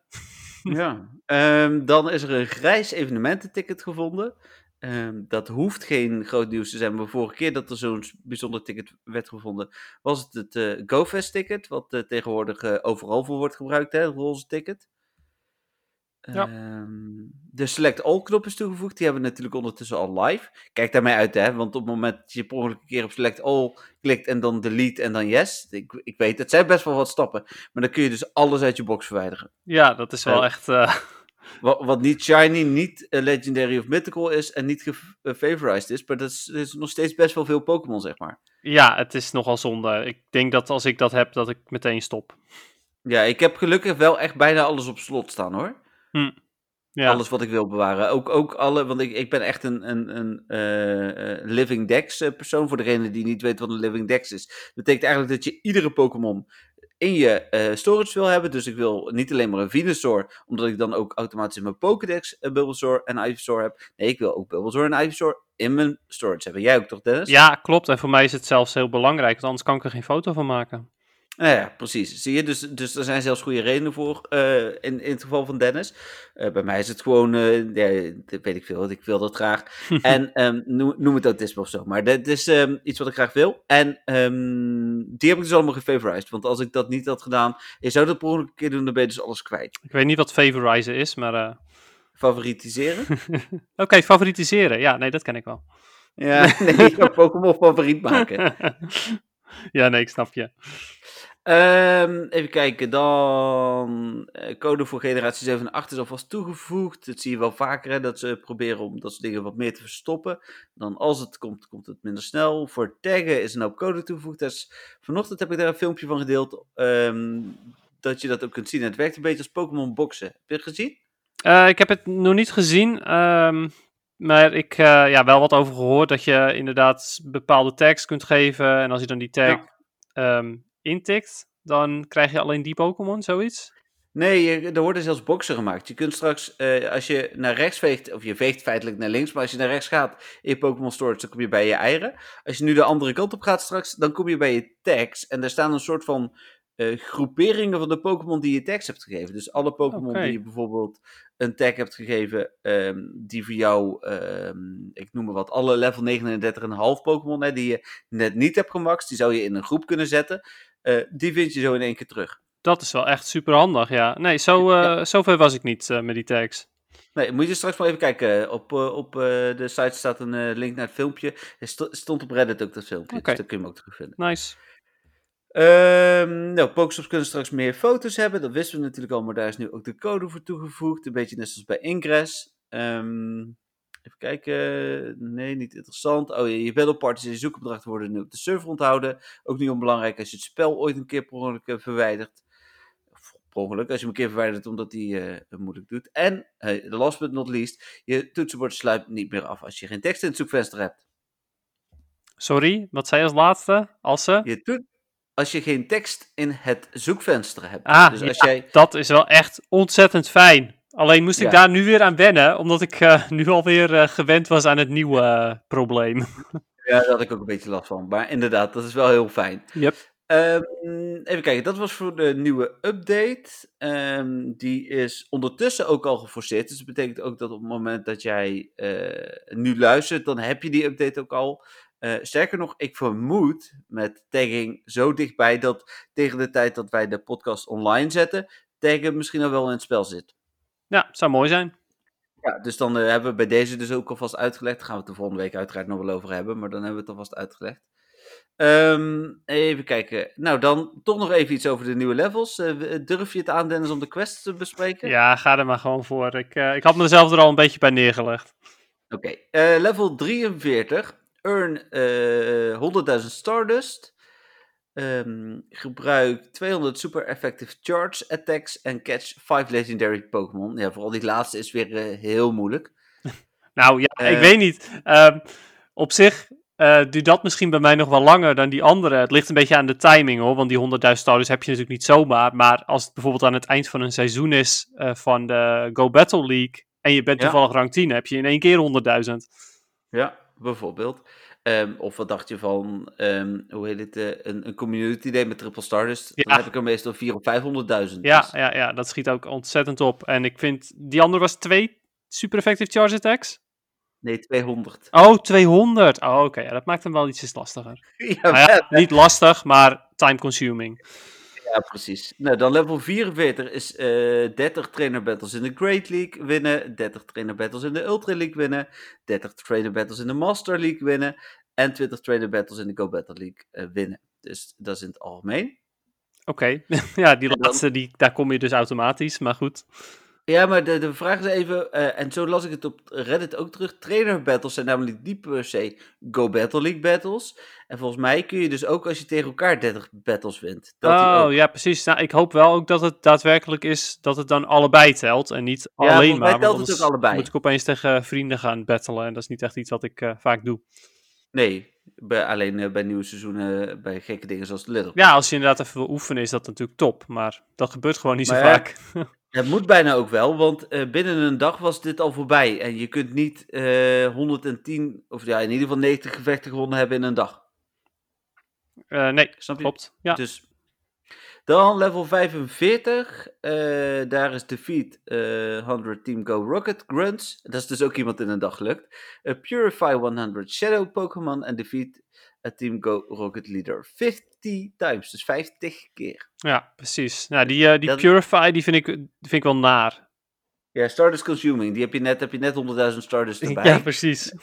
Ja, ehm, dan is er een grijs evenemententicket gevonden. Ehm, dat hoeft geen groot nieuws te zijn, maar vorige keer dat er zo'n bijzonder ticket werd gevonden, was het het eh, GoFest ticket, wat eh, tegenwoordig eh, overal voor wordt gebruikt, hè, het roze ticket. Ja. Ehm, de Select All knop is toegevoegd, die hebben we natuurlijk ondertussen al live. Kijk daarmee uit, hè, want op het moment dat je per ongeluk een keer op Select All klikt en dan Delete en dan Yes, ik, ik weet, het zijn best wel wat stappen, maar dan kun je dus alles uit je box verwijderen. Ja, dat is wel echt. <laughs> eh, Wat, wat niet shiny, niet eh, legendary of mythical is en niet gefavorized is. Maar dat is, is nog steeds best wel veel Pokémon, zeg maar. ja, het is nogal zonde. Ik denk dat als ik dat heb, dat ik meteen stop. Ja, ik heb gelukkig wel echt bijna alles op slot staan hoor. Ja, Alles wat ik wil bewaren. Ook, ook alle, want ik, ik ben echt een, een, een eh, eh, Living Dex eh, persoon. Voor degene die niet weet wat een Living Dex is. Dat betekent eigenlijk dat je iedere Pokémon in je eh, storage wil hebben. Dus ik wil niet alleen maar een Venusaur, omdat ik dan ook automatisch in mijn Pokédex een Bulbasaur en Ivysaur heb. Nee, ik wil ook Bulbasaur en Ivysaur in mijn storage hebben. Jij ook toch, Dennis? ja, klopt. En voor mij is het zelfs heel belangrijk, want anders kan ik er geen foto van maken. Ja, ja, precies. Zie je, dus, dus er zijn zelfs goede redenen voor eh, in, in het geval van Dennis. Eh, bij mij is het gewoon, eh, ja, dat weet ik veel, ik wil dat graag. <laughs> en ehm, noem, noem het autisme of zo, maar dat is ehm, iets wat ik graag wil. En ehm, die heb ik dus allemaal gefavorized, want als ik dat niet had gedaan, je zou dat per ongeluk een keer doen, dan ben je dus alles kwijt. Ik weet niet wat favorizen is, maar... Favoritiseren? <laughs> Oké, favoritiseren. Ja, nee, dat ken ik wel. ja, nee, je <laughs> Pokémon favoriet maken. ja, nee, ik snap je. Ehm, even kijken, dan eh, code voor generatie 7 en 8 is alvast toegevoegd. Dat zie je wel vaker, hè, dat ze proberen om dat soort dingen wat meer te verstoppen. Dan als het komt, komt het minder snel. Voor taggen is een hoop code toegevoegd. Dus vanochtend heb ik daar een filmpje van gedeeld, ehm, dat je dat ook kunt zien. Het werkt een beetje als Pokémon boxen. Heb je het gezien? Eh, ik heb het nog niet gezien, ehm, maar ik uh, ja, wel wat over gehoord dat je inderdaad bepaalde tags kunt geven. En als je dan die tag ja. um, intikt, dan krijg je alleen die Pokémon, zoiets? Nee, er worden zelfs boxen gemaakt. Je kunt straks, uh, als je naar rechts veegt, of je veegt feitelijk naar links, maar als je naar rechts gaat in je Pokémon Storage, dan kom je bij je eieren. Als je nu de andere kant op gaat straks, dan kom je bij je tags. En daar staan een soort van uh, groeperingen van de Pokémon die je tags hebt gegeven. Dus alle Pokémon okay. die je bijvoorbeeld een tag hebt gegeven, um, die voor jou, um, ik noem maar wat, alle level 39,5 Pokémon die je net niet hebt gemaxt, die zou je in een groep kunnen zetten. Uh, die vind je zo in één keer terug. Dat is wel echt super handig, ja. Nee, zo, eh Ja. zover was ik niet eh, met die tags. Nee, moet je straks maar even kijken. Op, eh, op eh, de site staat een eh, link naar het filmpje. Er sto- stond op Reddit ook dat filmpje, Oké. dus daar kun je hem ook terugvinden. Nice. Ehm nou, Pokestops kunnen straks meer foto's hebben. Dat wisten we natuurlijk al, maar daar is nu ook de code voor toegevoegd. Een beetje net zoals bij Ingress. Ehm, even kijken. Nee, niet interessant. Oh ja, je battleparties en je zoekopdrachten worden nu op de server onthouden. Ook niet onbelangrijk als je het spel ooit een keer per ongeluk eh, verwijdert. Of per ongeluk, als je hem een keer verwijdert omdat hij het moeilijk doet. En, eh, last but not least, je toetsenbord sluit niet meer af als je geen tekst in het zoekvenster hebt. Sorry, wat zei je als laatste? Als ze? Je toet, als je geen tekst in het zoekvenster hebt. Ah, dus als ja, jij dat is wel echt ontzettend fijn. Alleen moest ik Ja. daar nu weer aan wennen, omdat ik eh, nu alweer eh gewend was aan het nieuwe eh, probleem. <laughs> Ja, daar had ik ook een beetje last van. Maar inderdaad, dat is wel heel fijn. Yep. Ehm, even kijken, dat was voor de nieuwe update. Ehm, die is ondertussen ook al geforceerd. Dus dat betekent ook dat op het moment dat jij nu luistert, dan heb je die update ook al. Sterker nog, ik vermoed met tagging zo dichtbij dat tegen de tijd dat wij de podcast online zetten, taggen misschien al wel in het spel zit. Ja, zou mooi zijn. Ja, dus dan eh, hebben we bij deze dus ook alvast uitgelegd. Daar gaan we het de volgende week uiteraard nog wel over hebben, maar dan hebben we het alvast uitgelegd. Ehm, even kijken. Nou, dan toch nog even iets over de nieuwe levels. Eh, w- durf je het aan, Dennis, om de quest te bespreken? Ja, ga er maar gewoon voor. Ik, eh, ik had mezelf er al een beetje bij neergelegd. Oké, eh, level 43. Earn eh 100.000 Stardust. Ehm, gebruik 200 super effective charge attacks en catch 5 legendary Pokémon. Ja, vooral die laatste is weer eh, heel moeilijk. <laughs> Nou ja, ik Eh. weet niet. Ehm, op zich eh, duurt dat misschien bij mij nog wel langer dan die andere. Het ligt een beetje aan de timing hoor, want die 100.000 stars heb je natuurlijk niet zomaar. Maar als het bijvoorbeeld aan het eind van een seizoen is van de Go Battle League en je bent Ja. toevallig rank 10, heb je in één keer 100.000. Ja, bijvoorbeeld. Ehm, of wat dacht je van, ehm, hoe heet het, eh, een, een community day met triple? Dan Ja. heb ik er meestal 4 of 500.000. Ja, Dus- ja, ja, dat schiet ook ontzettend op. En ik vind, die andere was twee super effective charge attacks. Nee, 200. Oh, 200. Oh, oké, ja, dat maakt hem wel ietsjes lastiger. <laughs> ja, Nou ja, niet lastig, maar time consuming. Ja, precies. Nou, dan level 44 is eh 30 trainer battles in de Great League winnen, 30 trainer battles in de Ultra League winnen, 30 trainer battles in de Master League winnen en 20 trainer battles in de Go Battle League eh, winnen. Dus dat is in het algemeen. Oké, <laughs> ja, die laatste, die, daar kom je dus automatisch, maar goed. Ja, maar de, de vraag is even, eh, en zo las ik het op Reddit ook terug. Trainer battles zijn namelijk niet per se Go Battle League battles. En volgens mij kun je dus ook als je tegen elkaar 30 battles wint. Dat oh, ook. ja, precies. Nou, ik hoop wel ook dat het daadwerkelijk is dat het dan allebei telt en niet alleen maar. want telt het ook allebei. moet ik opeens tegen vrienden gaan battlen en dat is niet echt iets wat ik eh, vaak doe. Nee, bij, alleen eh, bij nieuwe seizoenen, bij gekke dingen zoals de Little. Ja, als je inderdaad even wil oefenen is dat natuurlijk top, maar dat gebeurt gewoon niet zo Maar ja, vaak. <laughs> Het moet bijna ook wel, want eh, binnen een dag was dit al voorbij. En je kunt niet eh 110, of ja, in ieder geval 90 gevechten gewonnen hebben in een dag. Eh, nee, Snap je? klopt. Ja. Dus dan level 45. eh, daar is Defeat eh 100 Team Go Rocket Grunts. Dat is dus ook iemand in een dag gelukt. Eh, Purify 100 Shadow Pokémon. En Defeat a Team Go Rocket Leader 50 times. Dus 50 keer. Ja, precies. Nou, die, eh, die Dat- Purify, die vind ik, die vind ik wel naar. Ja, Stardust Consuming. Die heb je net, heb je net 100.000 Stardust <laughs> erbij. Ja, precies. <laughs>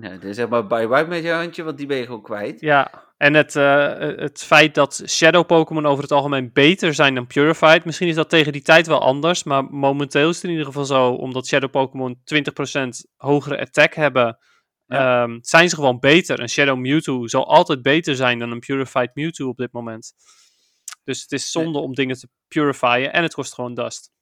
Ja, dus zeg maar bye-bye met je handje, want die ben je gewoon kwijt. Ja, en het, eh, het feit dat Shadow Pokémon over het algemeen beter zijn dan Purified, misschien is dat tegen die tijd wel anders, maar momenteel is het in ieder geval zo, omdat Shadow Pokémon 20% hogere attack hebben, ehm, zijn ze gewoon beter. Een Shadow Mewtwo zal altijd beter zijn dan een Purified Mewtwo op dit moment. Dus het is zonde om dingen te purifyen en het kost gewoon dust.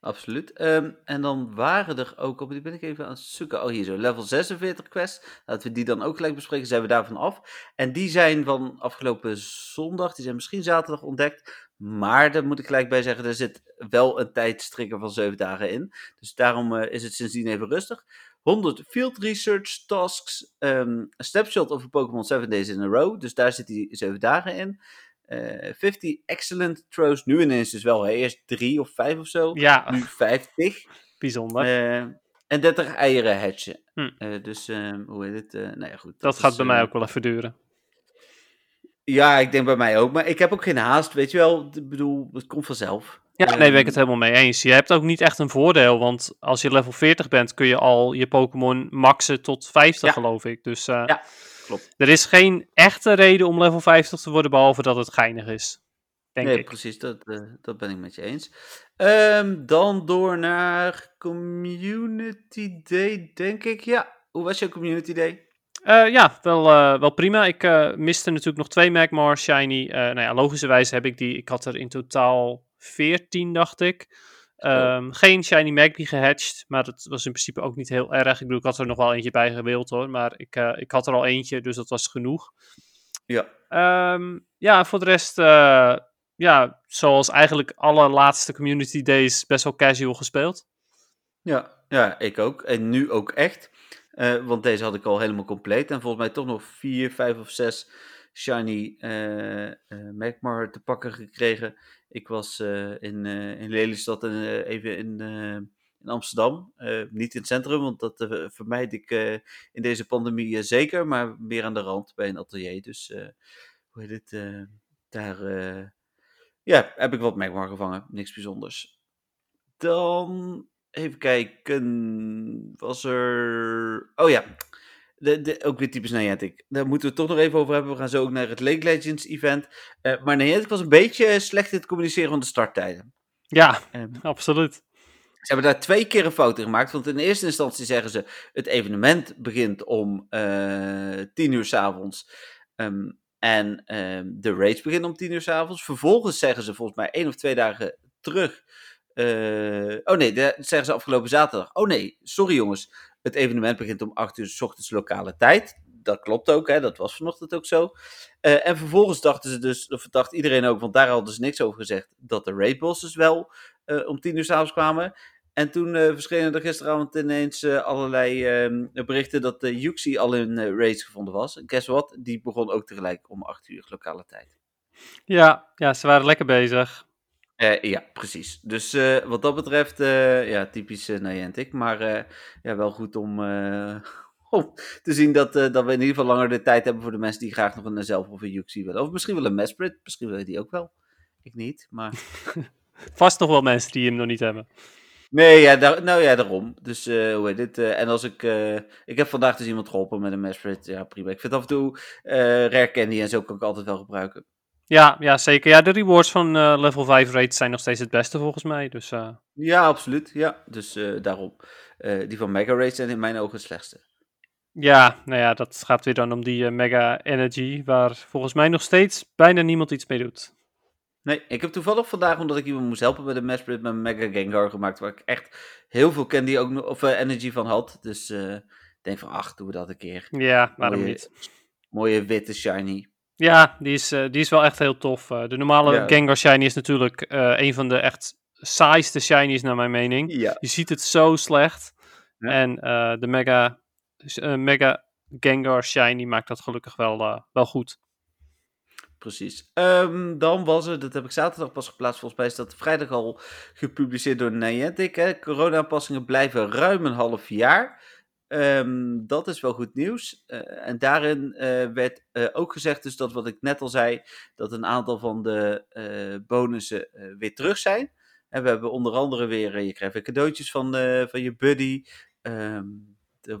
Absoluut. Ehm, en dan waren er ook op, die ben ik even aan het zoeken. Oh, hier zo, level 46 quest. Laten we die dan ook gelijk bespreken, zijn we daarvan af. En die zijn van afgelopen zondag, die zijn misschien zaterdag ontdekt. Maar daar moet ik gelijk bij zeggen, er zit wel een tijdstrigger van 7 dagen in. Dus daarom eh, is het sindsdien even rustig. 100 field research tasks. ehm, een snapshot over Pokémon 7 days in a row. Dus daar zit die 7 dagen in. Eh 50 excellent throws. Nu ineens dus wel. Hè? Eerst 3 of 5 of zo. Ja, Nu 50. bijzonder. Eh, en 30 eieren hatchen. Hm. Eh, dus, ehm, hoe heet het? Nou ja, goed. dat gaat bij mij ook wel even duren. Ja, ik denk bij mij ook. Maar ik heb ook geen haast, weet je wel. Ik bedoel, het komt vanzelf. Ja, nee, ben ik Ehm, het helemaal mee eens. Je hebt ook niet echt een voordeel, want als je level 40 bent, kun je al je Pokémon maxen tot 50, Ja. geloof ik. Dus eh, Ja, klopt. er is geen echte reden om level 50 te worden, behalve dat het geinig is. Denk nee, ik. precies, dat, eh, dat ben ik met je eens. Ehm, dan door naar Community Day, denk ik. Ja, hoe was jouw Community Day? Eh, ja, wel, wel prima. Ik miste natuurlijk nog twee Magmar Shiny. Nou ja, logischerwijs heb ik die. Ik had er in totaal 14, dacht ik. Ehm, Geen Shiny Magby gehatcht, maar dat was in principe ook niet heel erg. Ik bedoel, ik had er nog wel eentje bij gewild hoor, maar ik, eh, ik had er al eentje, dus dat was genoeg. Ja, Ehm, ja, voor de rest, eh, ja, zoals eigenlijk alle laatste Community Days, best wel casual gespeeld. ja, ja, ik ook. En nu ook echt. Eh, want deze had ik al helemaal compleet. En volgens mij toch nog vier, vijf of zes shiny eh eh, Magmar te pakken gekregen. Ik was eh, in, in Lelystad en even in, in Amsterdam. Niet in het centrum, want dat vermijd ik in deze pandemie zeker. Maar meer aan de rand bij een atelier. Dus hoe heet het? daar ja, heb ik wat Magmar gevangen. Niks bijzonders. Dan even kijken. Was er. Oh ja. De, de, ook weer typisch Niantic. Daar moeten we het toch nog even over hebben. We gaan zo ook naar het Lake Legends event. Eh, maar Niantic was een beetje slecht in het communiceren van de starttijden. Ja, Ehm, absoluut. ze hebben daar twee keer een fout in gemaakt. Want in eerste instantie zeggen ze: het evenement begint om eh 10 uur s'avonds. avonds en ehm, de race begint om 10 uur s'avonds. Vervolgens zeggen ze volgens mij één of twee dagen terug. eh, oh nee, dat zeggen ze afgelopen zaterdag. Oh nee, sorry jongens. Het evenement begint om 8 uur s ochtends lokale tijd. Dat klopt ook, hè? dat was vanochtend ook zo. Eh, en vervolgens dachten ze dus, of dacht iedereen ook, want daar hadden ze niks over gezegd, dat de raid bosses wel eh, om 10 uur s'avonds kwamen. En toen eh, verschenen er gisteravond ineens allerlei eh, berichten dat de Yuxi al in raids gevonden was. En guess what? Die begon ook tegelijk om 8 uur lokale tijd. Ja, ja, ze waren lekker bezig. Eh, ja, precies. Dus eh, wat dat betreft, eh, ja, typisch uh, Niantic. Maar eh, ja, wel goed om, eh, <laughs> om te zien dat, eh, dat we in ieder geval langer de tijd hebben voor de mensen die graag nog een zelf of een Yuxi willen. Of misschien wel een Mesprit. Misschien willen die ook wel. Ik niet, maar... <laughs> Vast nog wel mensen die hem nog niet hebben. Nee, ja, daar, nou ja, daarom. Dus eh, hoe heet dit? eh, en als ik... eh, ik heb vandaag dus iemand geholpen met een Mesprit. Ja, prima. Ik vind af en toe eh rare candy en zo kan ik altijd wel gebruiken. Ja, ja, zeker. Ja, de rewards van eh, level 5 raids zijn nog steeds het beste volgens mij. Dus eh, Ja, absoluut. Ja, dus eh, daarom. Die van Mega Raid zijn in mijn ogen het slechtste. ja, nou ja, dat gaat weer dan om die Mega Energy, waar volgens mij nog steeds bijna niemand iets mee doet. Nee, ik heb toevallig vandaag, omdat ik iemand moest helpen met een Mesprit, met een Mega Gengar gemaakt, waar ik echt heel veel candy ook nog, of energy van had. Dus ik denk van, ach, doen we dat een keer. Ja, waarom Mooie- niet? Mooie witte shiny. Ja, die is, eh, die is wel echt heel tof. Eh, de normale Ja. Gengar Shiny is natuurlijk eh, een van de echt saaiste shinies naar mijn mening. Ja. Je ziet het zo slecht. Ja. En de Mega, Mega Gengar Shiny maakt dat gelukkig wel, wel goed. Precies. Ehm, dan was er, dat heb ik zaterdag pas geplaatst, volgens mij is dat vrijdag al gepubliceerd door Niantic. Hè? Corona-aanpassingen blijven ruim een half jaar. Ehm, dat is wel goed nieuws. Eh, en daarin eh, werd eh, ook gezegd, dus dat wat ik net al zei, dat een aantal van de bonussen weer terug zijn. En we hebben onder andere weer, je krijgt weer cadeautjes van, van je buddy. Ehm,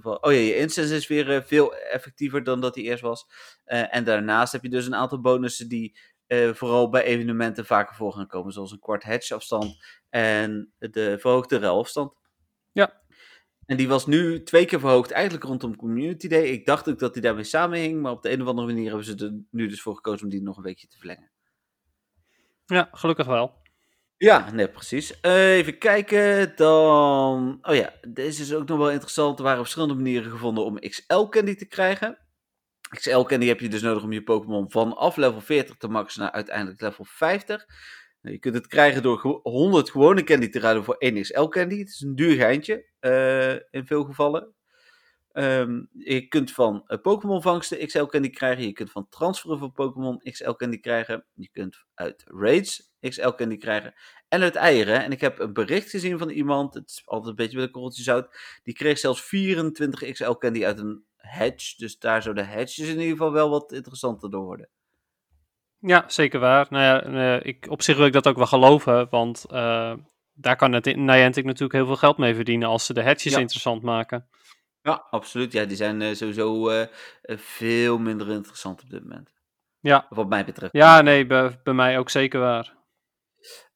oh ja, je instance is weer veel effectiever dan dat die eerst was. En daarnaast heb je dus een aantal bonussen die vooral bij evenementen vaker voor gaan komen. Zoals een kwart hedge afstand en de verhoogde ruilafstand. Ja. En die was nu twee keer verhoogd, eigenlijk rondom Community Day. Ik dacht ook dat die daarmee samenhing, maar op de een of andere manier hebben ze er nu dus voor gekozen om die nog een weekje te verlengen. Ja, gelukkig wel. Ja, nee, precies. Eh, even kijken, dan... Oh ja, deze is ook nog wel interessant. Er waren verschillende manieren gevonden om XL-candy te krijgen. XL-candy heb je dus nodig om je Pokémon vanaf level 40 te maxen naar uiteindelijk level 50. Nou, je kunt het krijgen door gewo- 100 gewone candy te ruilen voor 1 XL-candy. Het is een duur geintje, eh, in veel gevallen. Ehm, je kunt van eh, Pokémon vangsten XL candy krijgen. Je kunt van transferen van Pokémon XL candy krijgen. Je kunt uit raids XL candy krijgen. En uit eieren. En ik heb een bericht gezien van iemand. Het is altijd een beetje met een korreltje zout. Die kreeg zelfs 24 XL candy uit een hedge. Dus daar zouden hedges in ieder geval wel wat interessanter door worden. Ja, zeker waar. Nou ja, eh, ik, op zich wil ik dat ook wel geloven, want eh, daar kan het Niantic natuurlijk heel veel geld mee verdienen als ze de hatches Ja. interessant maken. Ja, absoluut. Ja, die zijn eh, sowieso veel minder interessant op dit moment. Ja. Wat mij betreft. Ja, nee, bij, bij mij ook zeker waar.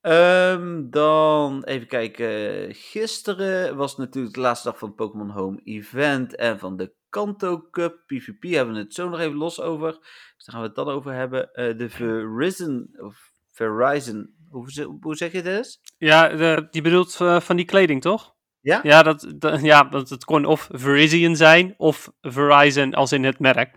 Ehm, dan even kijken. Gisteren was natuurlijk de laatste dag van het Pokémon Home Event en van de Kanto Cup. PvP hebben we het zo nog even los over. Dus daar gaan we het dan over hebben. Eh, de Verizon, of Verizon, hoe, ze- hoe zeg je dit? Ja, de, die bedoelt eh, van die kleding, toch? Ja? Ja, dat, dat- ja, dat het kon of Verizon zijn of Verizon als in het merk.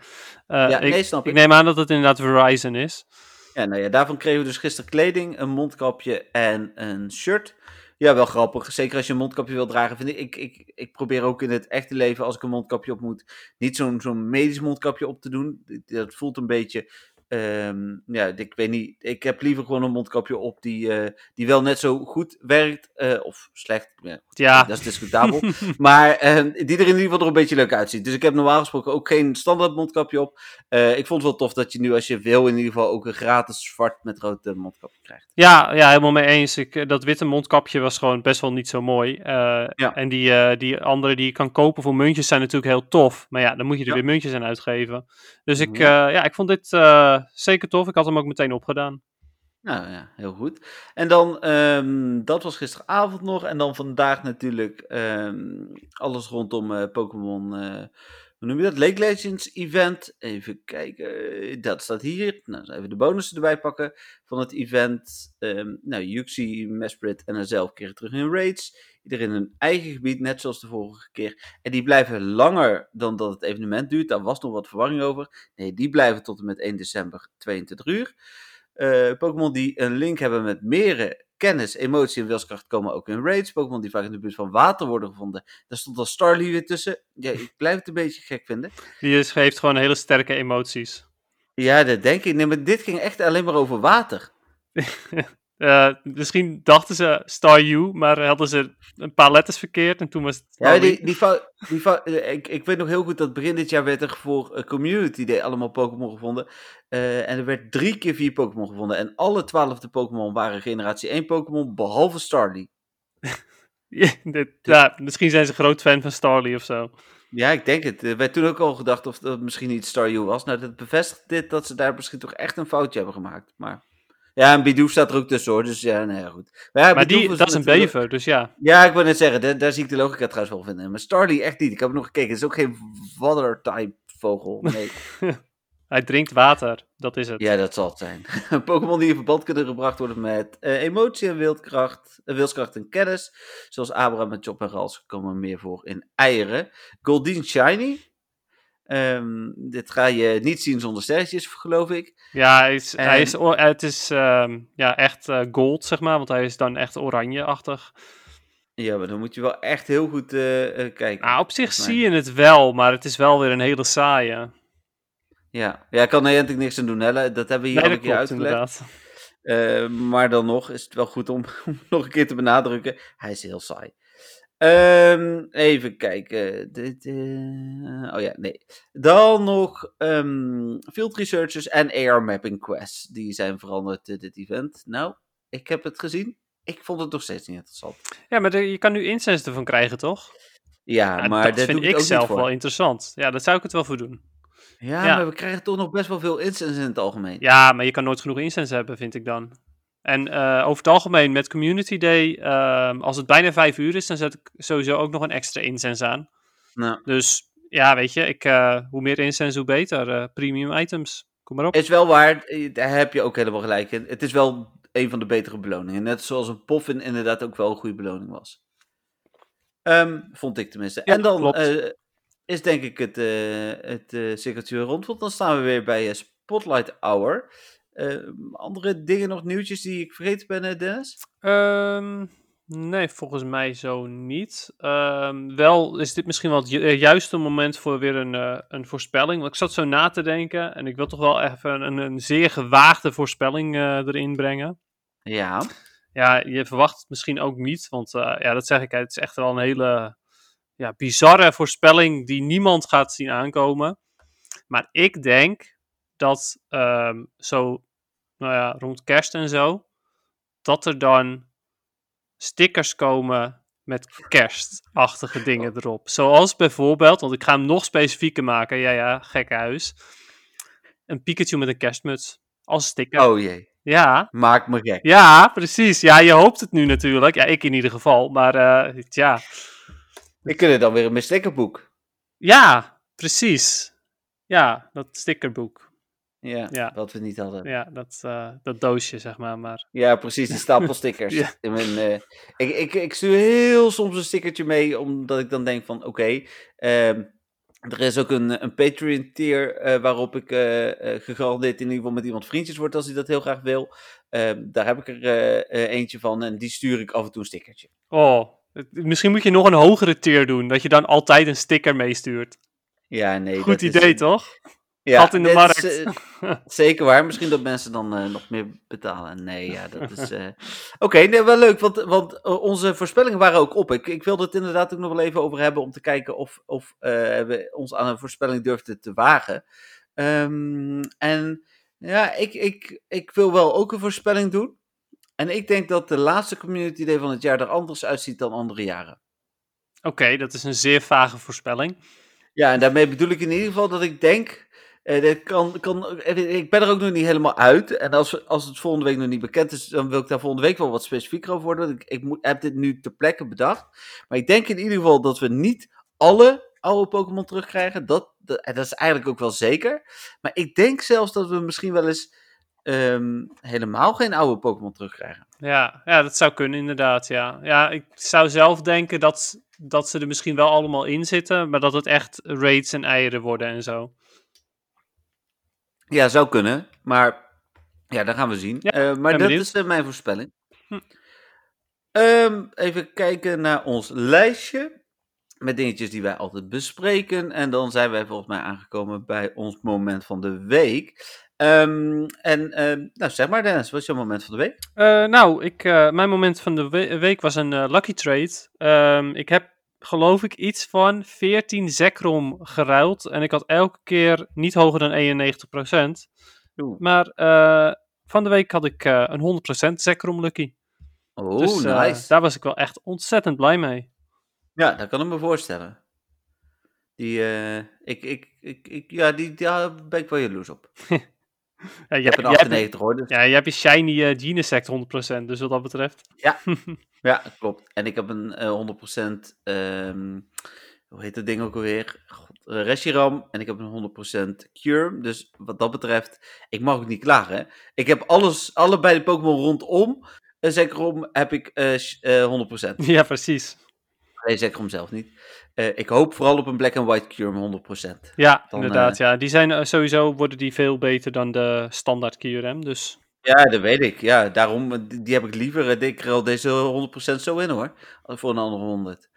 Eh, Ja, ik, nee, snap ik ik. neem aan dat het inderdaad Verizon is. Ja, nou ja, daarvan kregen we dus gisteren kleding, een mondkapje en een shirt. Ja, wel grappig. Zeker als je een mondkapje wil dragen. Vind ik, ik, ik, probeer ook in het echte leven, als ik een mondkapje op moet, niet zo'n zo'n medisch mondkapje op te doen. Dat voelt een beetje. Ehm, ja, ik weet niet. Ik heb liever gewoon een mondkapje op die, eh, die wel net zo goed werkt. eh, of slecht. Ja, Ja, dat is discutabel. <laughs> maar eh, die er in ieder geval er een beetje leuk uitziet. Dus ik heb normaal gesproken ook geen standaard mondkapje op. Ik vond het wel tof dat je nu, als je wil, in ieder geval ook een gratis zwart met rood eh, mondkapje krijgt. Ja, ja, helemaal mee eens. Ik, dat witte mondkapje was gewoon best wel niet zo mooi. Ja. En die, die andere die je kan kopen voor muntjes zijn natuurlijk heel tof. Maar ja, dan moet je er Ja. weer muntjes aan uitgeven. Dus ik, Ja. ik vond dit zeker tof. Ik had hem ook meteen opgedaan. Nou ja, heel goed. En dan, ehm, dat was gisteravond nog. En dan vandaag natuurlijk ehm, alles rondom eh, Pokémon. Hoe noem je dat? Lake Legends event. Even kijken. Dat staat hier. Nou, even de bonussen erbij pakken van het event. Ehm nou, Yuxi, Mesprit en zelf keren terug in raids. Iedereen in hun eigen gebied, net zoals de vorige keer. En die blijven langer dan dat het evenement duurt. Daar was nog wat verwarring over. Nee, die blijven tot en met 1 december 22 uur. Eh, Pokémon die een link hebben met meren, kennis, emotie en wilskracht komen ook in raids. Pokémon die vaak in de buurt van water worden gevonden. Daar stond al Starly weer tussen. Ja, ik <laughs> blijf het een beetje gek vinden. Die is, heeft gewoon hele sterke emoties. Ja, dat denk ik. Nee, maar dit ging echt alleen maar over water. <laughs> Eh, misschien dachten ze Star U, maar hadden ze een paar letters verkeerd en toen was het. Ja, die, die, die eh, ik, ik weet nog heel goed dat begin dit jaar werd er voor Community Day allemaal Pokémon gevonden. Eh, en er werd drie keer vier Pokémon gevonden. En alle twaalfde Pokémon waren generatie 1 Pokémon, behalve Starly. <laughs> Ja, dit- ja, misschien zijn ze groot fan van Starly of zo. Ja, ik denk het. Er werd toen ook al gedacht of dat misschien niet Star U was. Nou, dat bevestigt dit dat ze daar misschien toch echt een foutje hebben gemaakt. Maar ja, en Bidoof staat er ook tussen hoor. Dus ja, nee, goed. Maar, ja, Maar Bidoof die, dat is een natuurlijk- bever, dus ja. Ja, ik wou net zeggen, daar, daar zie ik de logica trouwens wel vinden. Maar Starly echt niet. Ik heb nog gekeken. Het is ook geen water-type vogel. <laughs> Nee. Hij drinkt water, dat is het. ja, dat zal het zijn. <laughs> Pokémon die in verband kunnen gebracht worden met eh, emotie en wildkracht, eh, wilskracht en kennis. Zoals Abraham met Chop en Rals komen meer voor in eieren. Goldeen Shiny. Ehm, dit ga je niet zien zonder sterretjes, geloof ik. Ja, hij is, hij is, het is ehm, ja, echt eh, gold, zeg maar, want hij is dan echt oranje-achtig. Ja, maar dan moet je wel echt heel goed eh, eh, kijken. Nou, op zich zie je het wel, maar het is wel weer een hele saaie. Ja, ja ik kan er eigenlijk niks aan doen, Helle. Dat hebben we hier Nee, al een keer uitgelegd. maar dan nog is het wel goed om, <laughs> om nog een keer te benadrukken. Hij is heel saai. Ehm, even kijken. Dit, eh, oh ja, nee. Dan nog ehm, field researchers en AR mapping quests. Die zijn veranderd in dit event. Nou, ik heb het gezien. Ik vond het nog steeds niet interessant. Ja, maar de- je kan nu incense ervan krijgen, toch? Ja, Ja, maar dat vind ik zelf wel interessant. Ja, daar zou ik het wel voor doen. Ja, Ja. maar we krijgen toch nog best wel veel instances in het algemeen. Ja, maar je kan nooit genoeg incense hebben, vind ik dan. En eh, over het algemeen met Community Day, ehm, als het bijna vijf uur is, dan zet ik sowieso ook nog een extra incense aan. Nou, Dus ja, weet je, ik, eh, hoe meer incense, hoe beter. Eh, premium items, kom maar op. is wel waar, daar heb je ook helemaal gelijk in. Het is wel een van de betere beloningen. Net zoals een poffin inderdaad ook wel een goede beloning was. Ehm, vond ik tenminste. Ja, en dan is denk ik het, het weer rond. Want dan staan we weer bij Spotlight Hour. Eh, andere dingen, nog nieuwtjes die ik vergeten ben, eh, Dennis? Ehm, nee, volgens mij zo niet. Ehm, wel is dit misschien wel het ju- eh, juiste moment voor weer een, eh, een voorspelling. Want ik zat zo na te denken en ik wil toch wel even een, een zeer gewaagde voorspelling erin brengen. Ja. Ja, je verwacht het misschien ook niet, want ja, dat zeg ik, het is echt wel een hele ja, bizarre voorspelling die niemand gaat zien aankomen. Maar ik denk dat ehm, zo nou ja, rond kerst en zo, dat er dan stickers komen met kerstachtige <laughs> dingen erop. Zoals bijvoorbeeld, want ik ga hem nog specifieker maken, ja ja, gekke huis, een Pikachu met een kerstmuts als sticker. Oh jee, Ja, maak me gek. ja, precies. Ja, je hoopt het nu natuurlijk. Ja, ik in ieder geval. Maar ja, Ik kunnen dan weer een stickerboek. ja, precies. Ja, dat stickerboek. Ja, Ja. wat we niet hadden. Ja, dat, eh, dat doosje, zeg maar. maar <laughs> Ja, precies, die stapel <laughs> stickers. Ja. In mijn, eh, ik, ik, ik stuur heel soms een stickertje mee, omdat ik dan denk van, oké, ehm, er is ook een, een Patreon-tier eh, waarop ik gegarandeerd in ieder geval met iemand vriendjes word als hij dat heel graag wil. Ehm, daar heb ik er eentje van en die stuur ik af en toe een stickertje. Oh, misschien moet je nog een hogere tier doen. Dat je dan altijd een sticker meestuurt. Ja, nee. Goed is- idee, toch? Ja, Gat in de markt. is, eh, <laughs> zeker waar. Misschien dat mensen dan eh, nog meer betalen. Nee, ja, dat is... <laughs> eh, Oké, nee, wel leuk, want, want onze voorspellingen waren ook op. Ik, ik wilde het inderdaad ook nog wel even over hebben om te kijken of, of we ons aan een voorspelling durfden te wagen. Ehm, en ja, ik, ik, ik wil wel ook een voorspelling doen. En ik denk dat de laatste Community Day van het jaar er anders uitziet dan andere jaren. Oké, dat is een zeer vage voorspelling. Ja, en daarmee bedoel ik in ieder geval dat ik denk. Eh, dat kan, kan, ik ben er ook nog niet helemaal uit. En als, als het volgende week nog niet bekend is, dan wil ik daar volgende week wel wat specifieker over worden. Ik, ik moet, heb dit nu ter plekke bedacht. Maar ik denk in ieder geval dat we niet alle oude Pokémon terugkrijgen. Dat, dat, dat is eigenlijk ook wel zeker. Maar ik denk zelfs dat we misschien wel eens ehm, helemaal geen oude Pokémon terugkrijgen. Ja, ja, dat zou kunnen inderdaad, ja. Ja, ik zou zelf denken dat, dat ze er misschien wel allemaal in zitten, maar dat het echt raids en eieren worden en zo. Ja, zou kunnen. Maar ja, dat gaan we zien. Ja, Eh, maar dat benieuwd. is eh, mijn voorspelling. Hm. Ehm, even kijken naar ons lijstje. Met dingetjes die wij altijd bespreken. En dan zijn wij volgens mij aangekomen bij ons moment van de week. Ehm, en ehm, nou, zeg maar Dennis, wat is jouw moment van de week? Eh, nou, ik, mijn moment van de we- week was een lucky trade. Ik heb, geloof ik, iets van 14 Zekrom geruild. En ik had elke keer niet hoger dan 91%. Oeh. Maar eh, van de week had ik eh, een 100% Zekrom lucky. Oh, dus eh, nice. daar was ik wel echt ontzettend blij mee. Ja, dat kan ik me voorstellen. Die, ik, ik, ik, ik, ja, die, daar ben ik wel jaloers op. <laughs> Ja, Ik jij, heb een jij hebt- 98 hoor, dus ja, jij hebt je shiny eh Genesect 100%, dus wat dat betreft. <laughs> Ja, klopt. En ik heb een eh 100%, ehm, hoe heet dat ding ook alweer? God, eh, Reshiram. En ik heb een 100% Cure. Dus wat dat betreft, ik mag ook niet klagen. hè. Ik heb alles, allebei de Pokémon rondom. Uh, Zekrom heb ik eh, sh- eh, 100%. <laughs> ja, precies. Nee, Zekrom zelf niet. Eh, ik hoop vooral op een Black and White Cure met 100%. Ja, Dan, inderdaad. Ja. Die zijn eh, sowieso worden die veel beter dan de standaard QRM. Dus Ja, dat weet ik. Ja, daarom, eh, die, heb ik liever. Eh, Ik rel deze 100% zo in hoor. Voor een andere 100.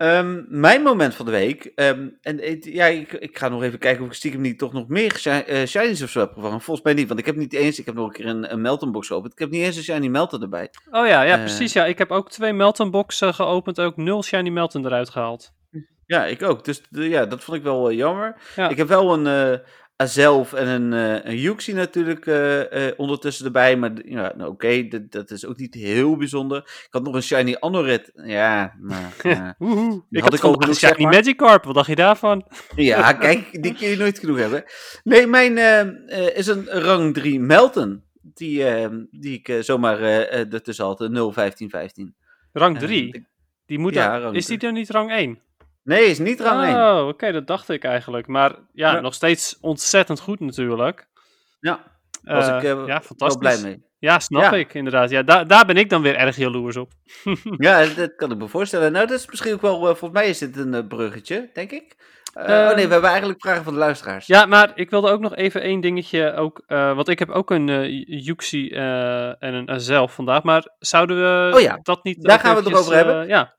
Ehm, mijn moment van de week. ehm, en ja, ik, ik ga nog even kijken of ik stiekem niet toch nog meer shi eh, shinies of zo heb gevangen. Volgens mij niet, want ik heb niet eens. Ik heb nog een keer een, een Melton box geopend. Ik heb niet eens een shiny Melton erbij. Oh ja, ja Eh. precies. Ja. Ik heb ook twee Melton boxen geopend, ook nul Shiny Melton eruit gehaald. Ja, ik ook. Dus ja, dat vond ik wel eh, jammer. Ja. Ik heb wel een Azelf en een, eh een Yuxi natuurlijk eh, eh, ondertussen erbij. Maar ja, nou, oké, dat, dat is ook niet heel bijzonder. Ik had nog een shiny Anoret. Ja, maar... <laughs> ja. Woehoe. Ik had ik genoeg, een Shiny maar. Magikarp. Wat dacht je daarvan? Ja, kijk, die kun je nooit genoeg hebben. Nee, mijn is een rang 3 Melton. Die, eh, die ik eh, zomaar eh, ertussen had, een 0, 15, 15. Rang Eh, 3. ik- Die moet ja, dan- is die dan niet rang 1? Nee, is niet rang 1. Oh, oké, dat dacht ik eigenlijk. Maar ja, Ja. nog steeds ontzettend goed natuurlijk. Ja, was Eh, ik eh, ja, wel fantastisch. blij mee. Ja, snap Ja. ik inderdaad. Ja, daar daar ben ik dan weer erg jaloers op. <laughs> Ja, dat kan ik me voorstellen. Nou, dat is misschien ook wel, eh, volgens mij is dit een bruggetje, denk ik. Oh Ehm, nee, we hebben eigenlijk vragen van de luisteraars. Ja, maar ik wilde ook nog even één dingetje. Ook, want ik heb ook een eh, en een Azelf vandaag. Maar zouden we Oh ja, dat niet. daar gaan we het nog over hebben. ja.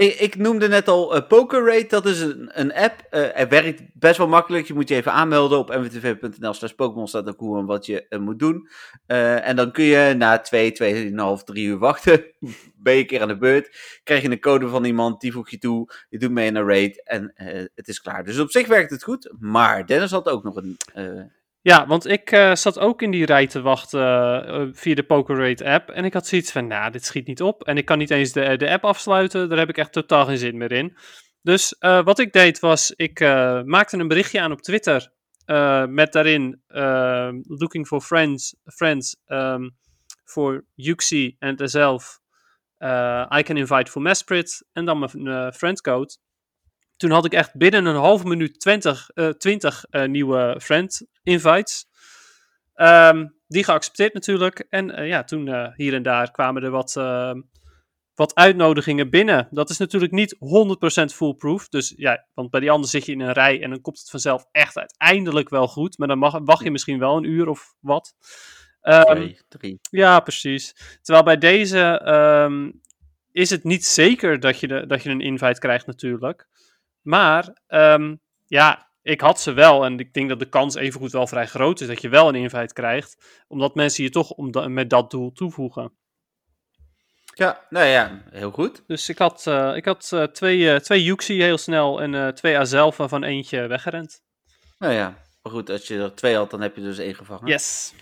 Ik, ik noemde net al uh, PokerRate, dat is een, een app. Eh het werkt best wel makkelijk. Je moet je even aanmelden op mwtv.nl slash Pokémon staat ook hoe en wat je eh, moet doen. Eh, en dan kun je na 2, 2,5, 3 uur wachten. <laughs> ben je een keer aan de beurt. Krijg je een code van iemand, die voeg je toe. Je doet mee in een raid en eh, het is klaar. Dus op zich werkt het goed. Maar Dennis had ook nog een, eh, Ja, want ik uh, zat ook in die rij te wachten uh, via de PokerRate app. En ik had zoiets van, nou, dit schiet niet op. En ik kan niet eens de, de app afsluiten. Daar heb ik echt totaal geen zin meer in. Dus wat ik deed was, ik maakte een berichtje aan op Twitter. met daarin looking for friends, friends um, for Yuxi en zelf. I can invite for Mesprit. En dan mijn friendcode. Toen had ik echt binnen een half minuut 20, uh, 20 uh, nieuwe friend invites. Um, die geaccepteerd natuurlijk. En uh, ja, toen uh, hier en daar kwamen er wat, ehm, wat uitnodigingen binnen. Dat is natuurlijk niet 100% foolproof. Dus ja, want bij die anderen zit je in een rij en dan komt het vanzelf echt uiteindelijk wel goed. Maar dan mag, wacht je misschien wel een uur of wat. Um, Twee, drie. Ja, precies. Terwijl bij deze is het niet zeker dat je, de, dat je een invite krijgt natuurlijk. Maar um, ja, ik had ze wel. En ik denk dat de kans evengoed wel vrij groot is dat je wel een invite krijgt. Omdat mensen je toch om met dat doel toevoegen. Ja, nou ja, heel goed. Dus ik had, uh, ik had uh, twee, uh, twee Yuxi heel snel en twee Azelf, waarvan eentje weggerend. Nou ja, maar goed, als je er twee had, dan heb je dus één gevangen. Yes.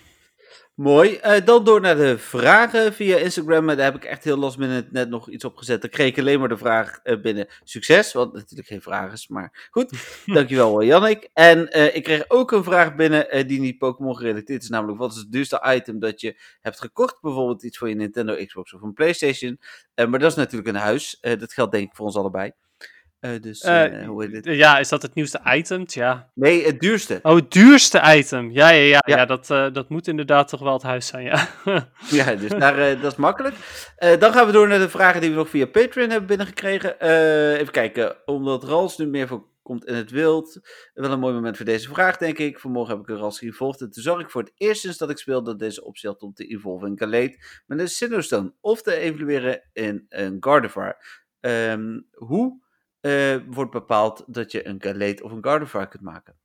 Mooi. Uh, dan door naar de vragen via Instagram. Daar heb ik echt heel last minute net nog iets op gezet. Dan kreeg ik alleen maar de vraag uh, binnen succes. Wat natuurlijk geen vraag is, maar goed. <laughs> Dankjewel, Jannik. En uh, ik kreeg ook een vraag binnen die niet Pokémon gerelateerd is. Namelijk, wat is het duurste item dat je hebt gekocht? Bijvoorbeeld iets voor je Nintendo, Xbox of een Playstation. maar dat is natuurlijk een huis. dat geldt denk ik voor ons allebei. Uh, dus, uh, hoe heet het? Ja, is dat het nieuwste item? Tja. Nee, het duurste. Oh, het duurste item. Ja, ja, ja, ja. ja dat, dat moet inderdaad toch wel het huis zijn, ja. <laughs> ja, dus daar, dat is makkelijk. dan gaan we door naar de vragen die we nog via Patreon hebben binnengekregen. even kijken, omdat Rals nu meer voor komt in het wild. Wel een mooi moment voor deze vraag, denk ik. Vanmorgen heb ik een Rals gevolgd en toen zag ik voor het eerst sinds dat ik speel dat deze optie had om te evolven in Galeed met een Sinnoh of te evolueren in een Gardevoir. Um, hoe uh, wordt bepaald dat je een Galeed of een Gardevoir kunt maken.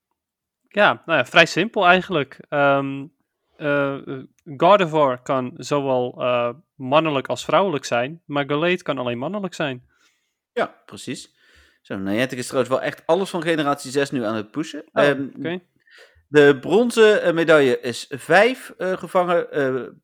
Ja, nou ja, vrij simpel eigenlijk. Um, uh, Gardevoir kan zowel uh, mannelijk als vrouwelijk zijn, maar Galeed kan alleen mannelijk zijn. Ja, precies. Zo, Niantic is trouwens wel echt alles van generatie 6 nu aan het pushen. Oh, um, okay. De bronzen medaille is 5 gevangen,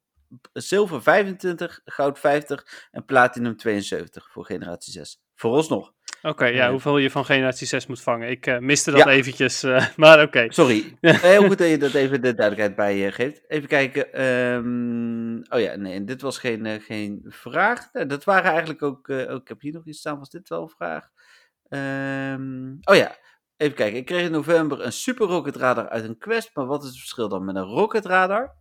zilver 25, goud 50 en platinum 72 voor generatie 6. Vooralsnog. Oké, ja, hoeveel je van generatie 6 moet vangen. Ik uh, miste dat eventjes, uh, <laughs> maar oké. Sorry, <laughs> heel goed dat je dat even de duidelijkheid bij geeft. Even kijken. Um, oh ja, nee, dit was geen, geen vraag. Nee, dat waren eigenlijk ook, oh, ik heb hier nog iets staan, was dit wel een vraag? Um, oh ja, even kijken. Ik kreeg in november een Super Rocket Radar uit een quest, maar wat is het verschil dan met een Rocket Radar?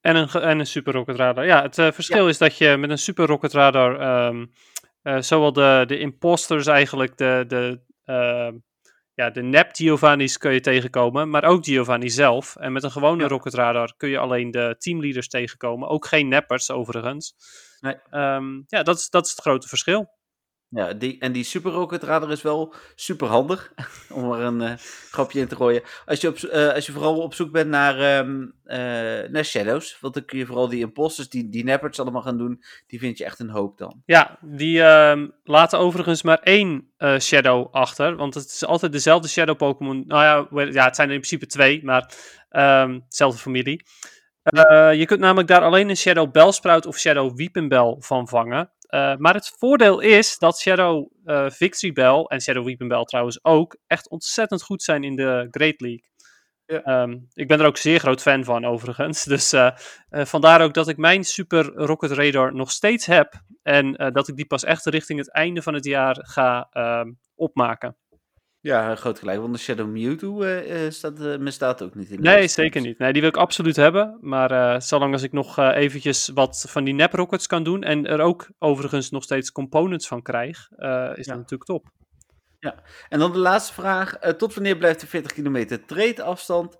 En een, en een Super Rocket Radar. Ja, het verschil ja. is dat je met een Super Rocket Radar... Um, uh, zowel de, de imposters eigenlijk, de, de, uh, ja, de nep Giovanni's kun je tegenkomen, maar ook Giovanni zelf. En met een gewone ja. Rocket Radar kun je alleen de teamleaders tegenkomen. Ook geen neppers overigens. Nee. Um, ja, dat is, dat is het grote verschil. Ja, die, en die Super Rocket Radar is wel super handig, <laughs> om er een uh, grapje in te gooien. Als je, op, uh, als je vooral op zoek bent naar, um, uh, naar Shadows, want dan kun je vooral die imposters, die, die Nappards allemaal gaan doen, die vind je echt een hoop dan. Ja, die uh, laten overigens maar één Shadow achter, want het is altijd dezelfde Shadow Pokémon. Nou ja, ja, het zijn in principe twee, maar um, dezelfde familie. je kunt namelijk daar alleen een Shadow Bellsprout of Shadow Weepinbell van vangen. Uh, maar het voordeel is dat Shadow uh, Victory Bell en Shadow Weeping Bell trouwens ook echt ontzettend goed zijn in de Great League. Ja. Um, ik ben er ook zeer groot fan van overigens. <laughs> Dus uh, vandaar ook dat ik mijn Super Rocket Radar nog steeds heb. En dat ik die pas echt richting het einde van het jaar ga ehm, opmaken. Ja, groot gelijk. Want de Shadow Mewtwo uh, staat, uh, misstaat ook niet in. Nee, zeker niet. Nee, die wil ik absoluut hebben. Maar uh, zolang als ik nog eventjes wat van die nep rockets kan doen. En er ook overigens nog steeds components van krijg. is ja. dat natuurlijk top. Ja, en dan de laatste vraag. tot wanneer blijft de 40 kilometer trade afstand?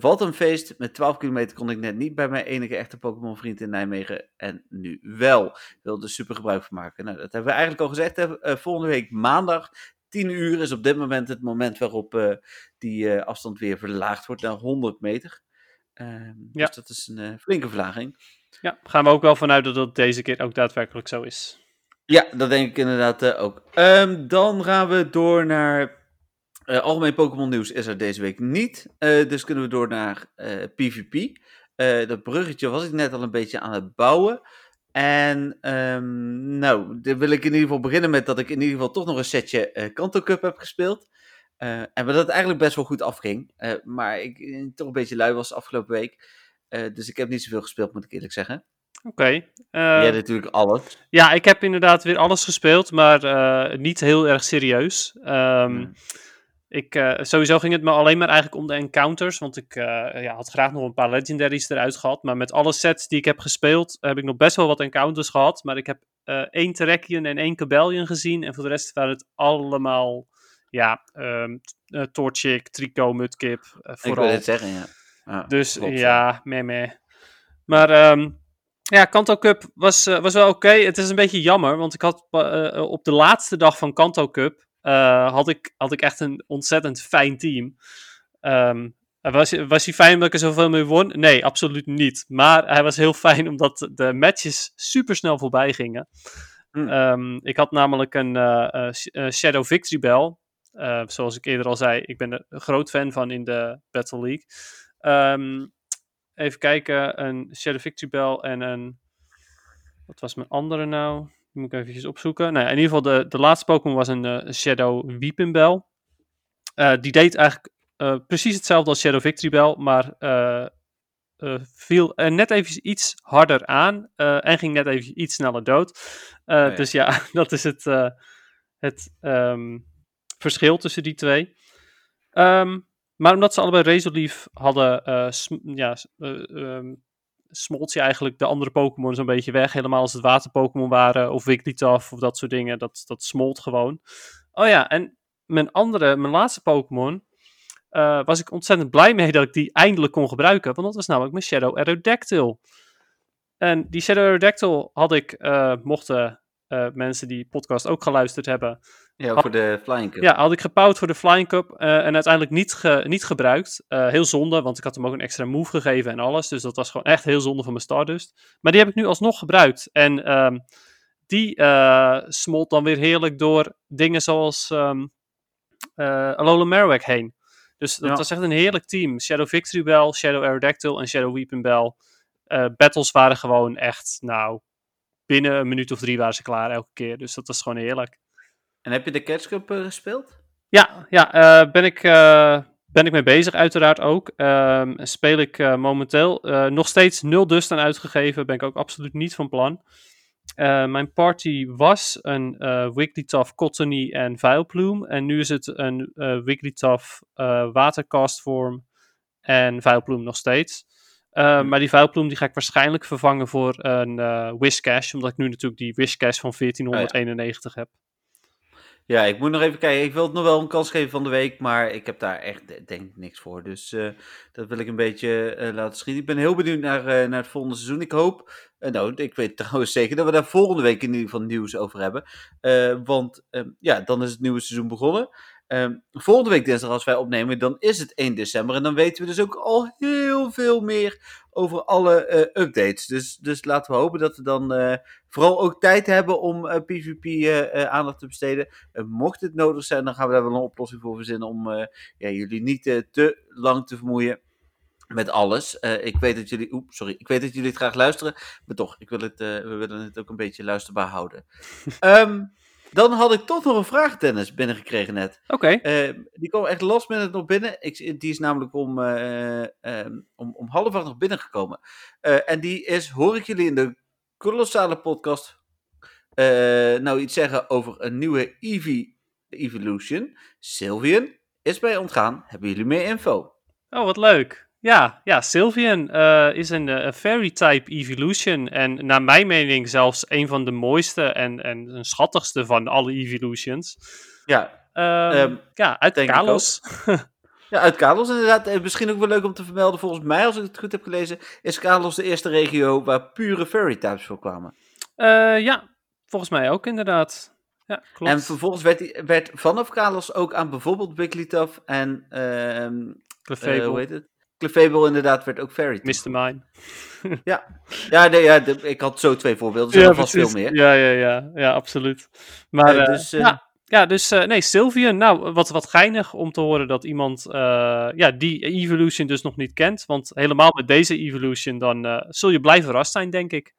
wat een feest. Met 12 kilometer kon ik net niet bij mijn enige echte Pokémon vriend in Nijmegen. En nu wel. Ik wil er super gebruik van maken. Nou, dat hebben we eigenlijk al gezegd. volgende week maandag 10 uur is op dit moment het moment waarop uh, die uh, afstand weer verlaagd wordt naar 100 meter. Uh, ja. Dus dat is een uh, flinke verlaging. Ja, gaan we ook wel vanuit dat dat deze keer ook daadwerkelijk zo is. Ja, dat denk ik inderdaad ook. Um, dan gaan we door naar Eh, algemeen Pokémon nieuws is er deze week niet. Eh, dus kunnen we door naar eh, PvP. Eh, dat bruggetje was ik net al een beetje aan het bouwen. En ehm, nou, dan wil ik in ieder geval beginnen met dat ik in ieder geval toch nog een setje eh Kanto Cup heb gespeeld. Eh, en dat het eigenlijk best wel goed afging. Eh, maar ik toch een beetje lui was afgelopen week. Dus ik heb niet zoveel gespeeld, moet ik eerlijk zeggen. Oké. eh, Jij natuurlijk alles. ja, ik heb inderdaad weer alles gespeeld, maar niet heel erg serieus. Ehm, Hmm. Ik, eh, sowieso ging het me alleen maar eigenlijk om de encounters, want ik eh, ja, had graag nog een paar legendaries eruit gehad. Maar met alle sets die ik heb gespeeld, heb ik nog best wel wat encounters gehad. Maar ik heb eh, één Terrakion en één Cabellion gezien. En voor de rest waren het allemaal, ja, uh, Torchic, Trico, Mudkip, eh, Ik wil vooral. het zeggen, ja. Ja, Dus klopt, ja, meh meh. Maar ehm, ja, Kanto Cup was, was wel oké. Het is een beetje jammer, want ik had op de laatste dag van Kanto Cup eh, had, ik, had ik echt een ontzettend fijn team. Ehm, was, was hij fijn omdat ik er zoveel mee won? Nee, absoluut niet. Maar hij was heel fijn <laughs> omdat de matches super snel voorbij gingen. Hm. Ehm, ik had namelijk een eh, eh, Sh- Shadow Victory Bell. Zoals ik eerder al zei, ik ben er een groot fan van in de Battle League. Ehm, even kijken, een Shadow Victory Bell en een... Wat was mijn andere nou? Die moet ik even opzoeken. Nou ja, in ieder geval, de, de laatste Pokémon was een eh, Shadow Weeping Bell. Eh, die deed eigenlijk eh, precies hetzelfde als Shadow Victory Bell, maar viel er net even iets harder aan en ging net even iets sneller dood. Ja. Dus ja, <laughs> dat is het, het ehm, verschil tussen die twee. Ehm, maar omdat ze allebei Razorleaf hadden, eh ja, eh, ehm, smolt je eigenlijk de andere Pokémon zo'n beetje weg. Helemaal als het water-Pokémon waren, of Wigglytuff, of dat soort dingen. Dat, dat smolt gewoon. Oh ja, en mijn andere, mijn laatste Pokémon, eh, was ik ontzettend blij mee dat ik die eindelijk kon gebruiken. Want dat was namelijk mijn Shadow Aerodactyl. En die Shadow Aerodactyl had ik, mochten eh, mensen die podcast ook geluisterd hebben, Ja, voor de Flying Cup. ja, had ik gebouwd voor de Flying Cup eh, en uiteindelijk niet, ge- niet gebruikt. Eh, heel zonde, want ik had hem ook een extra move gegeven en alles. Dus dat was gewoon echt heel zonde van mijn Stardust. Maar die heb ik nu alsnog gebruikt. En ehm, die eh, smolt dan weer heerlijk door dingen zoals ehm eh, Alola Marowak heen. Dus dat Ja. was echt een heerlijk team. Shadow Victory Bell, Shadow Aerodactyl en Shadow Weeping Bell. Eh, battles waren gewoon echt, nou, binnen een minuut of drie waren ze klaar elke keer. Dus dat was gewoon heerlijk. En heb je de Catch Cup eh, gespeeld? Ja, ja eh, ben, ik, eh, ben ik mee bezig, uiteraard ook. Ehm, speel ik momenteel nog steeds nul dust aan uitgegeven. Ben ik ook absoluut niet van plan. Mijn party was een Wigglytuff, Cottony en Vileplume. En nu is het een Wigglytuff, Watercastvorm en Vileplume nog steeds. Eh, Hm. Maar die Vileplume die ga ik waarschijnlijk vervangen voor een eh Wishcash. Omdat ik nu natuurlijk die Wishcash van 1491 heb. Ja, ik moet nog even kijken. Ik wil het nog wel een kans geven van de week, maar ik heb daar echt, de- denk ik, niks voor. Dus eh, dat wil ik een beetje eh, laten schieten. Ik ben heel benieuwd naar, naar het volgende seizoen. Ik hoop, nou, ik weet <laughs> trouwens zeker dat we daar volgende week in ieder geval nieuws over hebben. Want ehm, ja, dan is het nieuwe seizoen begonnen. Ehm, volgende week dinsdag, als wij opnemen, dan is het 1 december. En dan weten we dus ook al heel veel meer over alle eh, updates. Dus, dus laten we hopen dat we dan eh, vooral ook tijd hebben om PvP eh, aandacht te besteden. Mocht het nodig zijn, dan gaan we daar wel een oplossing voor verzinnen om ja, jullie niet te lang te vermoeien met alles. Ik weet dat jullie, oep, sorry, ik weet dat jullie het graag luisteren, maar toch, ik wil het, we willen het ook een beetje luisterbaar houden. <laughs> Ehm, dan had ik toch nog een vraag, Dennis, binnengekregen net. Oké, Eh, die kwam echt last minute nog binnen. Ik, die is namelijk om, eh, ehm, om, om half acht nog binnengekomen. Eh, en die is, hoor ik jullie in de kolossale podcast nou iets zeggen over een nieuwe Eevee Evolution. Sylvian is bij ontgaan. Hebben jullie meer info? Oh, wat leuk. Ja, ja Sylvian eh, is een eh, fairy-type evolution. En naar mijn mening zelfs een van de mooiste en, en een schattigste van alle evolutions. Ja, Ehm, ja, uit Kalos. <laughs> ja uit Kalos inderdaad. Eh, misschien ook wel leuk om te vermelden. Volgens mij, als ik het goed heb gelezen, is Kalos de eerste regio waar pure fairy types voor kwamen. Ja, volgens mij ook inderdaad. Ja, klopt. En vervolgens werd, die, werd vanaf Kalos ook aan bijvoorbeeld Wigglytuff en ehm Clefable, hoe heet het? Clefable inderdaad werd ook Fairy. Mr. Mine. <laughs> Ja, nee, ja de- ik had zo twee voorbeelden, er zijn er vast veel meer. Ja, ja, ja, ja, absoluut. Maar Eh, dus, eh, ja, ja, dus eh, nee, Sylvian. Nou, wat, wat geinig om te horen dat iemand eh, ja, die Evolution dus nog niet kent. Want helemaal met deze Evolution, dan eh, zul je blij verrast zijn, denk ik.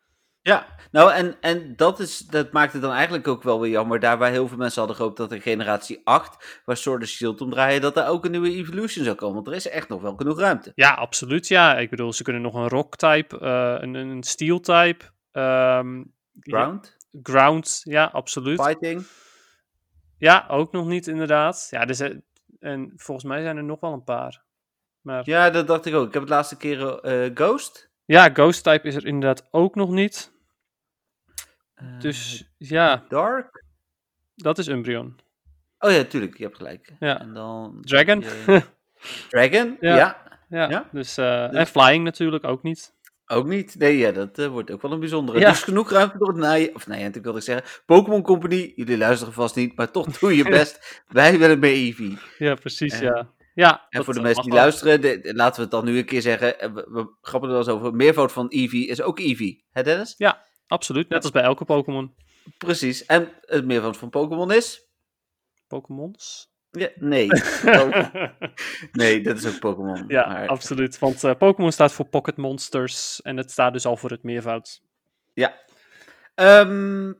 Ja, nou en, en dat, is, dat maakt het dan eigenlijk ook wel weer jammer. Daar waar heel veel mensen hadden gehoopt dat er generatie 8, waar Sword of Shield om draaien, dat er ook een nieuwe Evolution zou komen. Want er is echt nog wel genoeg ruimte. Ja, absoluut. Ja, ik bedoel, ze kunnen nog een Rock-type, eh, een, een Steel-type. ehm, Ground, ground, ja, absoluut. Fighting. Ja, ook nog niet inderdaad. Ja, dus, en volgens mij zijn er nog wel een paar. Maar ja, Ja, dat dacht ik ook. Ik heb het laatste keer eh, Ghost. Ghost-type is er inderdaad ook nog niet. Eh, Dus ja, Dark. dat is Umbreon. Oh ja, tuurlijk, je hebt gelijk. Ja. En dan... Dragon. <laughs> Dragon, Ja. ja. Ja, Ja. dus, eh, Dus- en Flying natuurlijk ook niet. Ook niet. Nee, ja, dat eh, wordt ook wel een bijzondere. Ja. Dus genoeg ruimte door het naaien. Of nee, natuurlijk wilde ik zeggen. Pokémon Company, jullie luisteren vast niet, maar toch doe je <laughs> best. Wij willen meer Eevee. Ja, precies, Eh, ja. Ja, En voor de mensen die wel. luisteren, de- laten we het dan nu een keer zeggen. We, we grappen er wel eens over. Meervoud van Eevee is ook Eevee. Hè Dennis? Absoluut, net als bij elke Pokémon. Precies. En het meervoud van Pokémon is? Pokémons? Ja, nee. <laughs> Nee, dat is ook Pokémon. ja, maar- absoluut. Want eh, Pokémon staat voor Pocket Monsters en het staat dus al voor het meervoud. Ehm,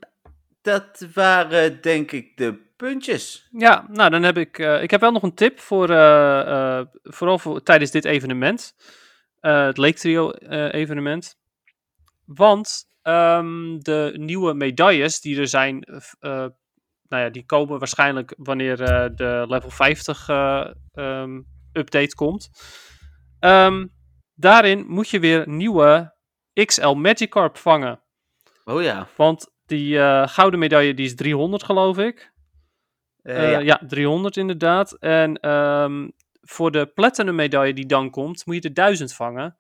dat waren denk ik de puntjes. Ja, nou dan heb ik. eh, ik heb wel nog een tip voor. eh, vooral voor, tijdens dit evenement. het Lake Trio evenement. Want ehm, de nieuwe medailles die er zijn. eh, nou ja, die komen waarschijnlijk wanneer eh, de level 50 eh, ehm, update komt. Ehm, daarin moet je weer nieuwe XL Magikarp vangen. Oh ja. Want die gouden medaille die is 300 geloof ik. Eh, ja. ja. 300 inderdaad. En voor de platinum medaille die dan komt, moet je er 1000 vangen.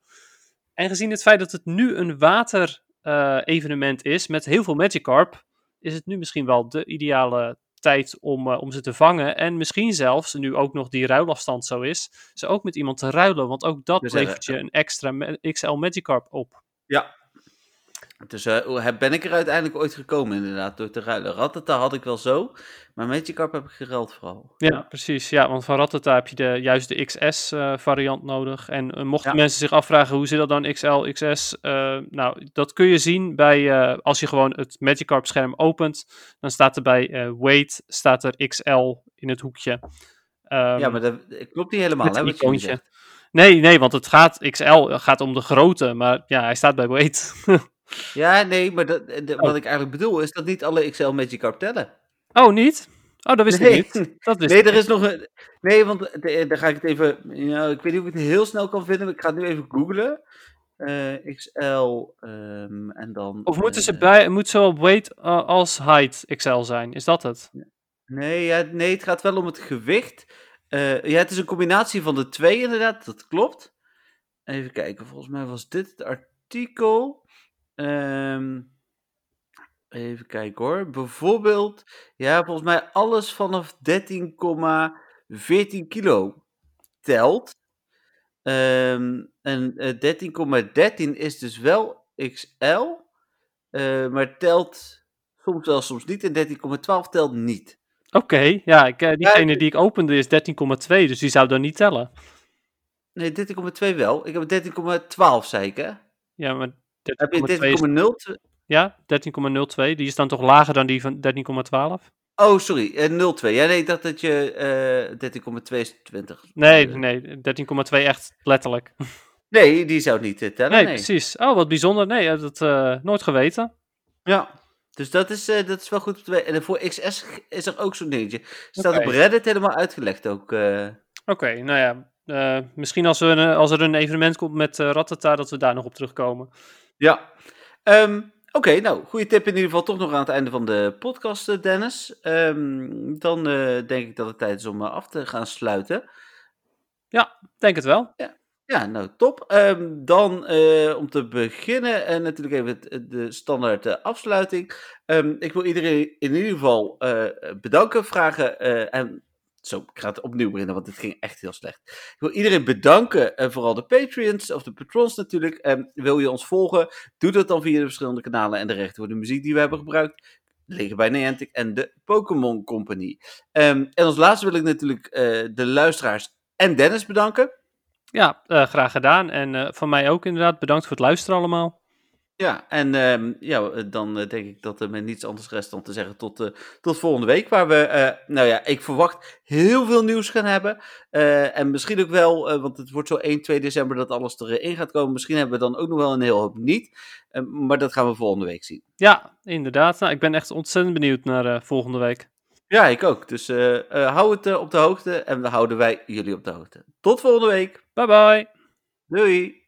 En gezien het feit dat het nu een water eh, evenement is met heel veel Magikarp, is het nu misschien wel de ideale tijd om, eh, om ze te vangen. En misschien zelfs, nu ook nog die ruilafstand zo is, ze ook met iemand te ruilen. Want ook dat Dus, levert je een extra XL Magikarp op. Dus eh, ben ik er uiteindelijk ooit gekomen inderdaad, door te ruilen. Rattata had ik wel zo, maar Magikarp heb ik geruild vooral. Ja, precies. Ja, want van Rattata heb je de, juist de XS-variant nodig. En eh, mochten Ja. mensen zich afvragen hoe zit dat dan XL, XS? eh, nou, dat kun je zien bij, eh, als je gewoon het Magikarp-scherm opent. Dan staat er bij eh, weight, staat er XL in het hoekje. Ehm, ja, maar dat klopt niet helemaal, hè, je icoontje. Nee, nee, want het gaat, XL gaat om de grootte, maar ja, hij staat bij weight. <laughs> Ja, nee, maar dat, de- Oh. wat ik eigenlijk bedoel is dat niet alle XL Magikarp tellen. oh, niet? Oh, dat wist nee. ik niet. Dat wist Nee, er is nog een... Nee, want de- dan ga ik het even... Ik weet niet of ik het heel snel kan vinden, maar ik ga het nu even googlen. Eh, XL ehm, en dan... Of moeten ze eh, bij, moet zowel weight eh, als height XL zijn? Is dat het? Nee, ja, nee, het gaat wel om het gewicht. Eh, ja, het is een combinatie van de twee inderdaad, dat klopt. Even kijken, volgens mij was dit het artikel. Ehm, even kijken hoor. Bijvoorbeeld, ja, volgens mij alles vanaf 13,14 kilo telt. Ehm, en eh 13,13 is dus wel XL, eh, maar telt soms wel, soms niet. En 13,12 telt niet. Oké, ja, ik, eh, diegene die ik opende is 13,2, dus die zou dan niet tellen. Nee, 13,2 wel. Ik heb 13,12, zei ik, hè? Ja, maar Heb je 13,2 is, 13,02? ja, 13,02, die is dan toch lager dan die van 13,12? Oh, sorry, eh, 0,2. Ja, nee, ik dacht dat je eh 13,22... Nee, eh, nee, 13,2 echt letterlijk. <laughs> Nee, die zou niet eh, tellen, Nee, nee. precies. Oh, wat bijzonder. Nee, eh, dat eh nooit geweten. Ja, dus dat is, eh, dat is wel goed. En voor XS is er ook zo'n dingetje. Staat op Reddit helemaal uitgelegd ook. eh. Oké, nou ja, eh, misschien als, we als er een evenement komt met eh Rattata, dat we daar nog op terugkomen. Ja. Ehm, Oké, nou, goede tip in ieder geval toch nog aan het einde van de podcast, eh, Dennis. Ehm, dan eh, denk ik dat het tijd is om eh, af te gaan sluiten. Denk het wel. Ja, nou top. Ehm, dan om te beginnen en natuurlijk even het- de standaard afsluiting. Ik wil iedereen in ieder geval bedanken, vragen en zo, ik ga het opnieuw beginnen, want dit ging echt heel slecht. Ik wil iedereen bedanken, en vooral de Patreons of de patrons natuurlijk. Ehm, wil je ons volgen? Doe dat dan via de verschillende kanalen en de rechten voor de muziek die we hebben gebruikt. liggen bij Niantic en de Pokémon Company. Ehm, en als laatste wil ik natuurlijk eh, de luisteraars en Dennis bedanken. Ja, eh, graag gedaan. En eh, van mij ook inderdaad. Bedankt voor het luisteren allemaal. Ja, en ehm, ja, dan denk ik dat er me niets anders rest dan te zeggen tot, tot volgende week. Waar we, nou ja, ik verwacht heel veel nieuws gaan hebben. en misschien ook wel, want het wordt zo 1, 2 december dat alles erin gaat komen. Misschien hebben we dan ook nog wel een heel hoop niet. maar dat gaan we volgende week zien. Ja, inderdaad. Nou, ik ben echt ontzettend benieuwd naar volgende week. Ja, ik ook. Dus hou het op de hoogte en we houden wij jullie op de hoogte. Tot volgende week. Bye bye. Doei.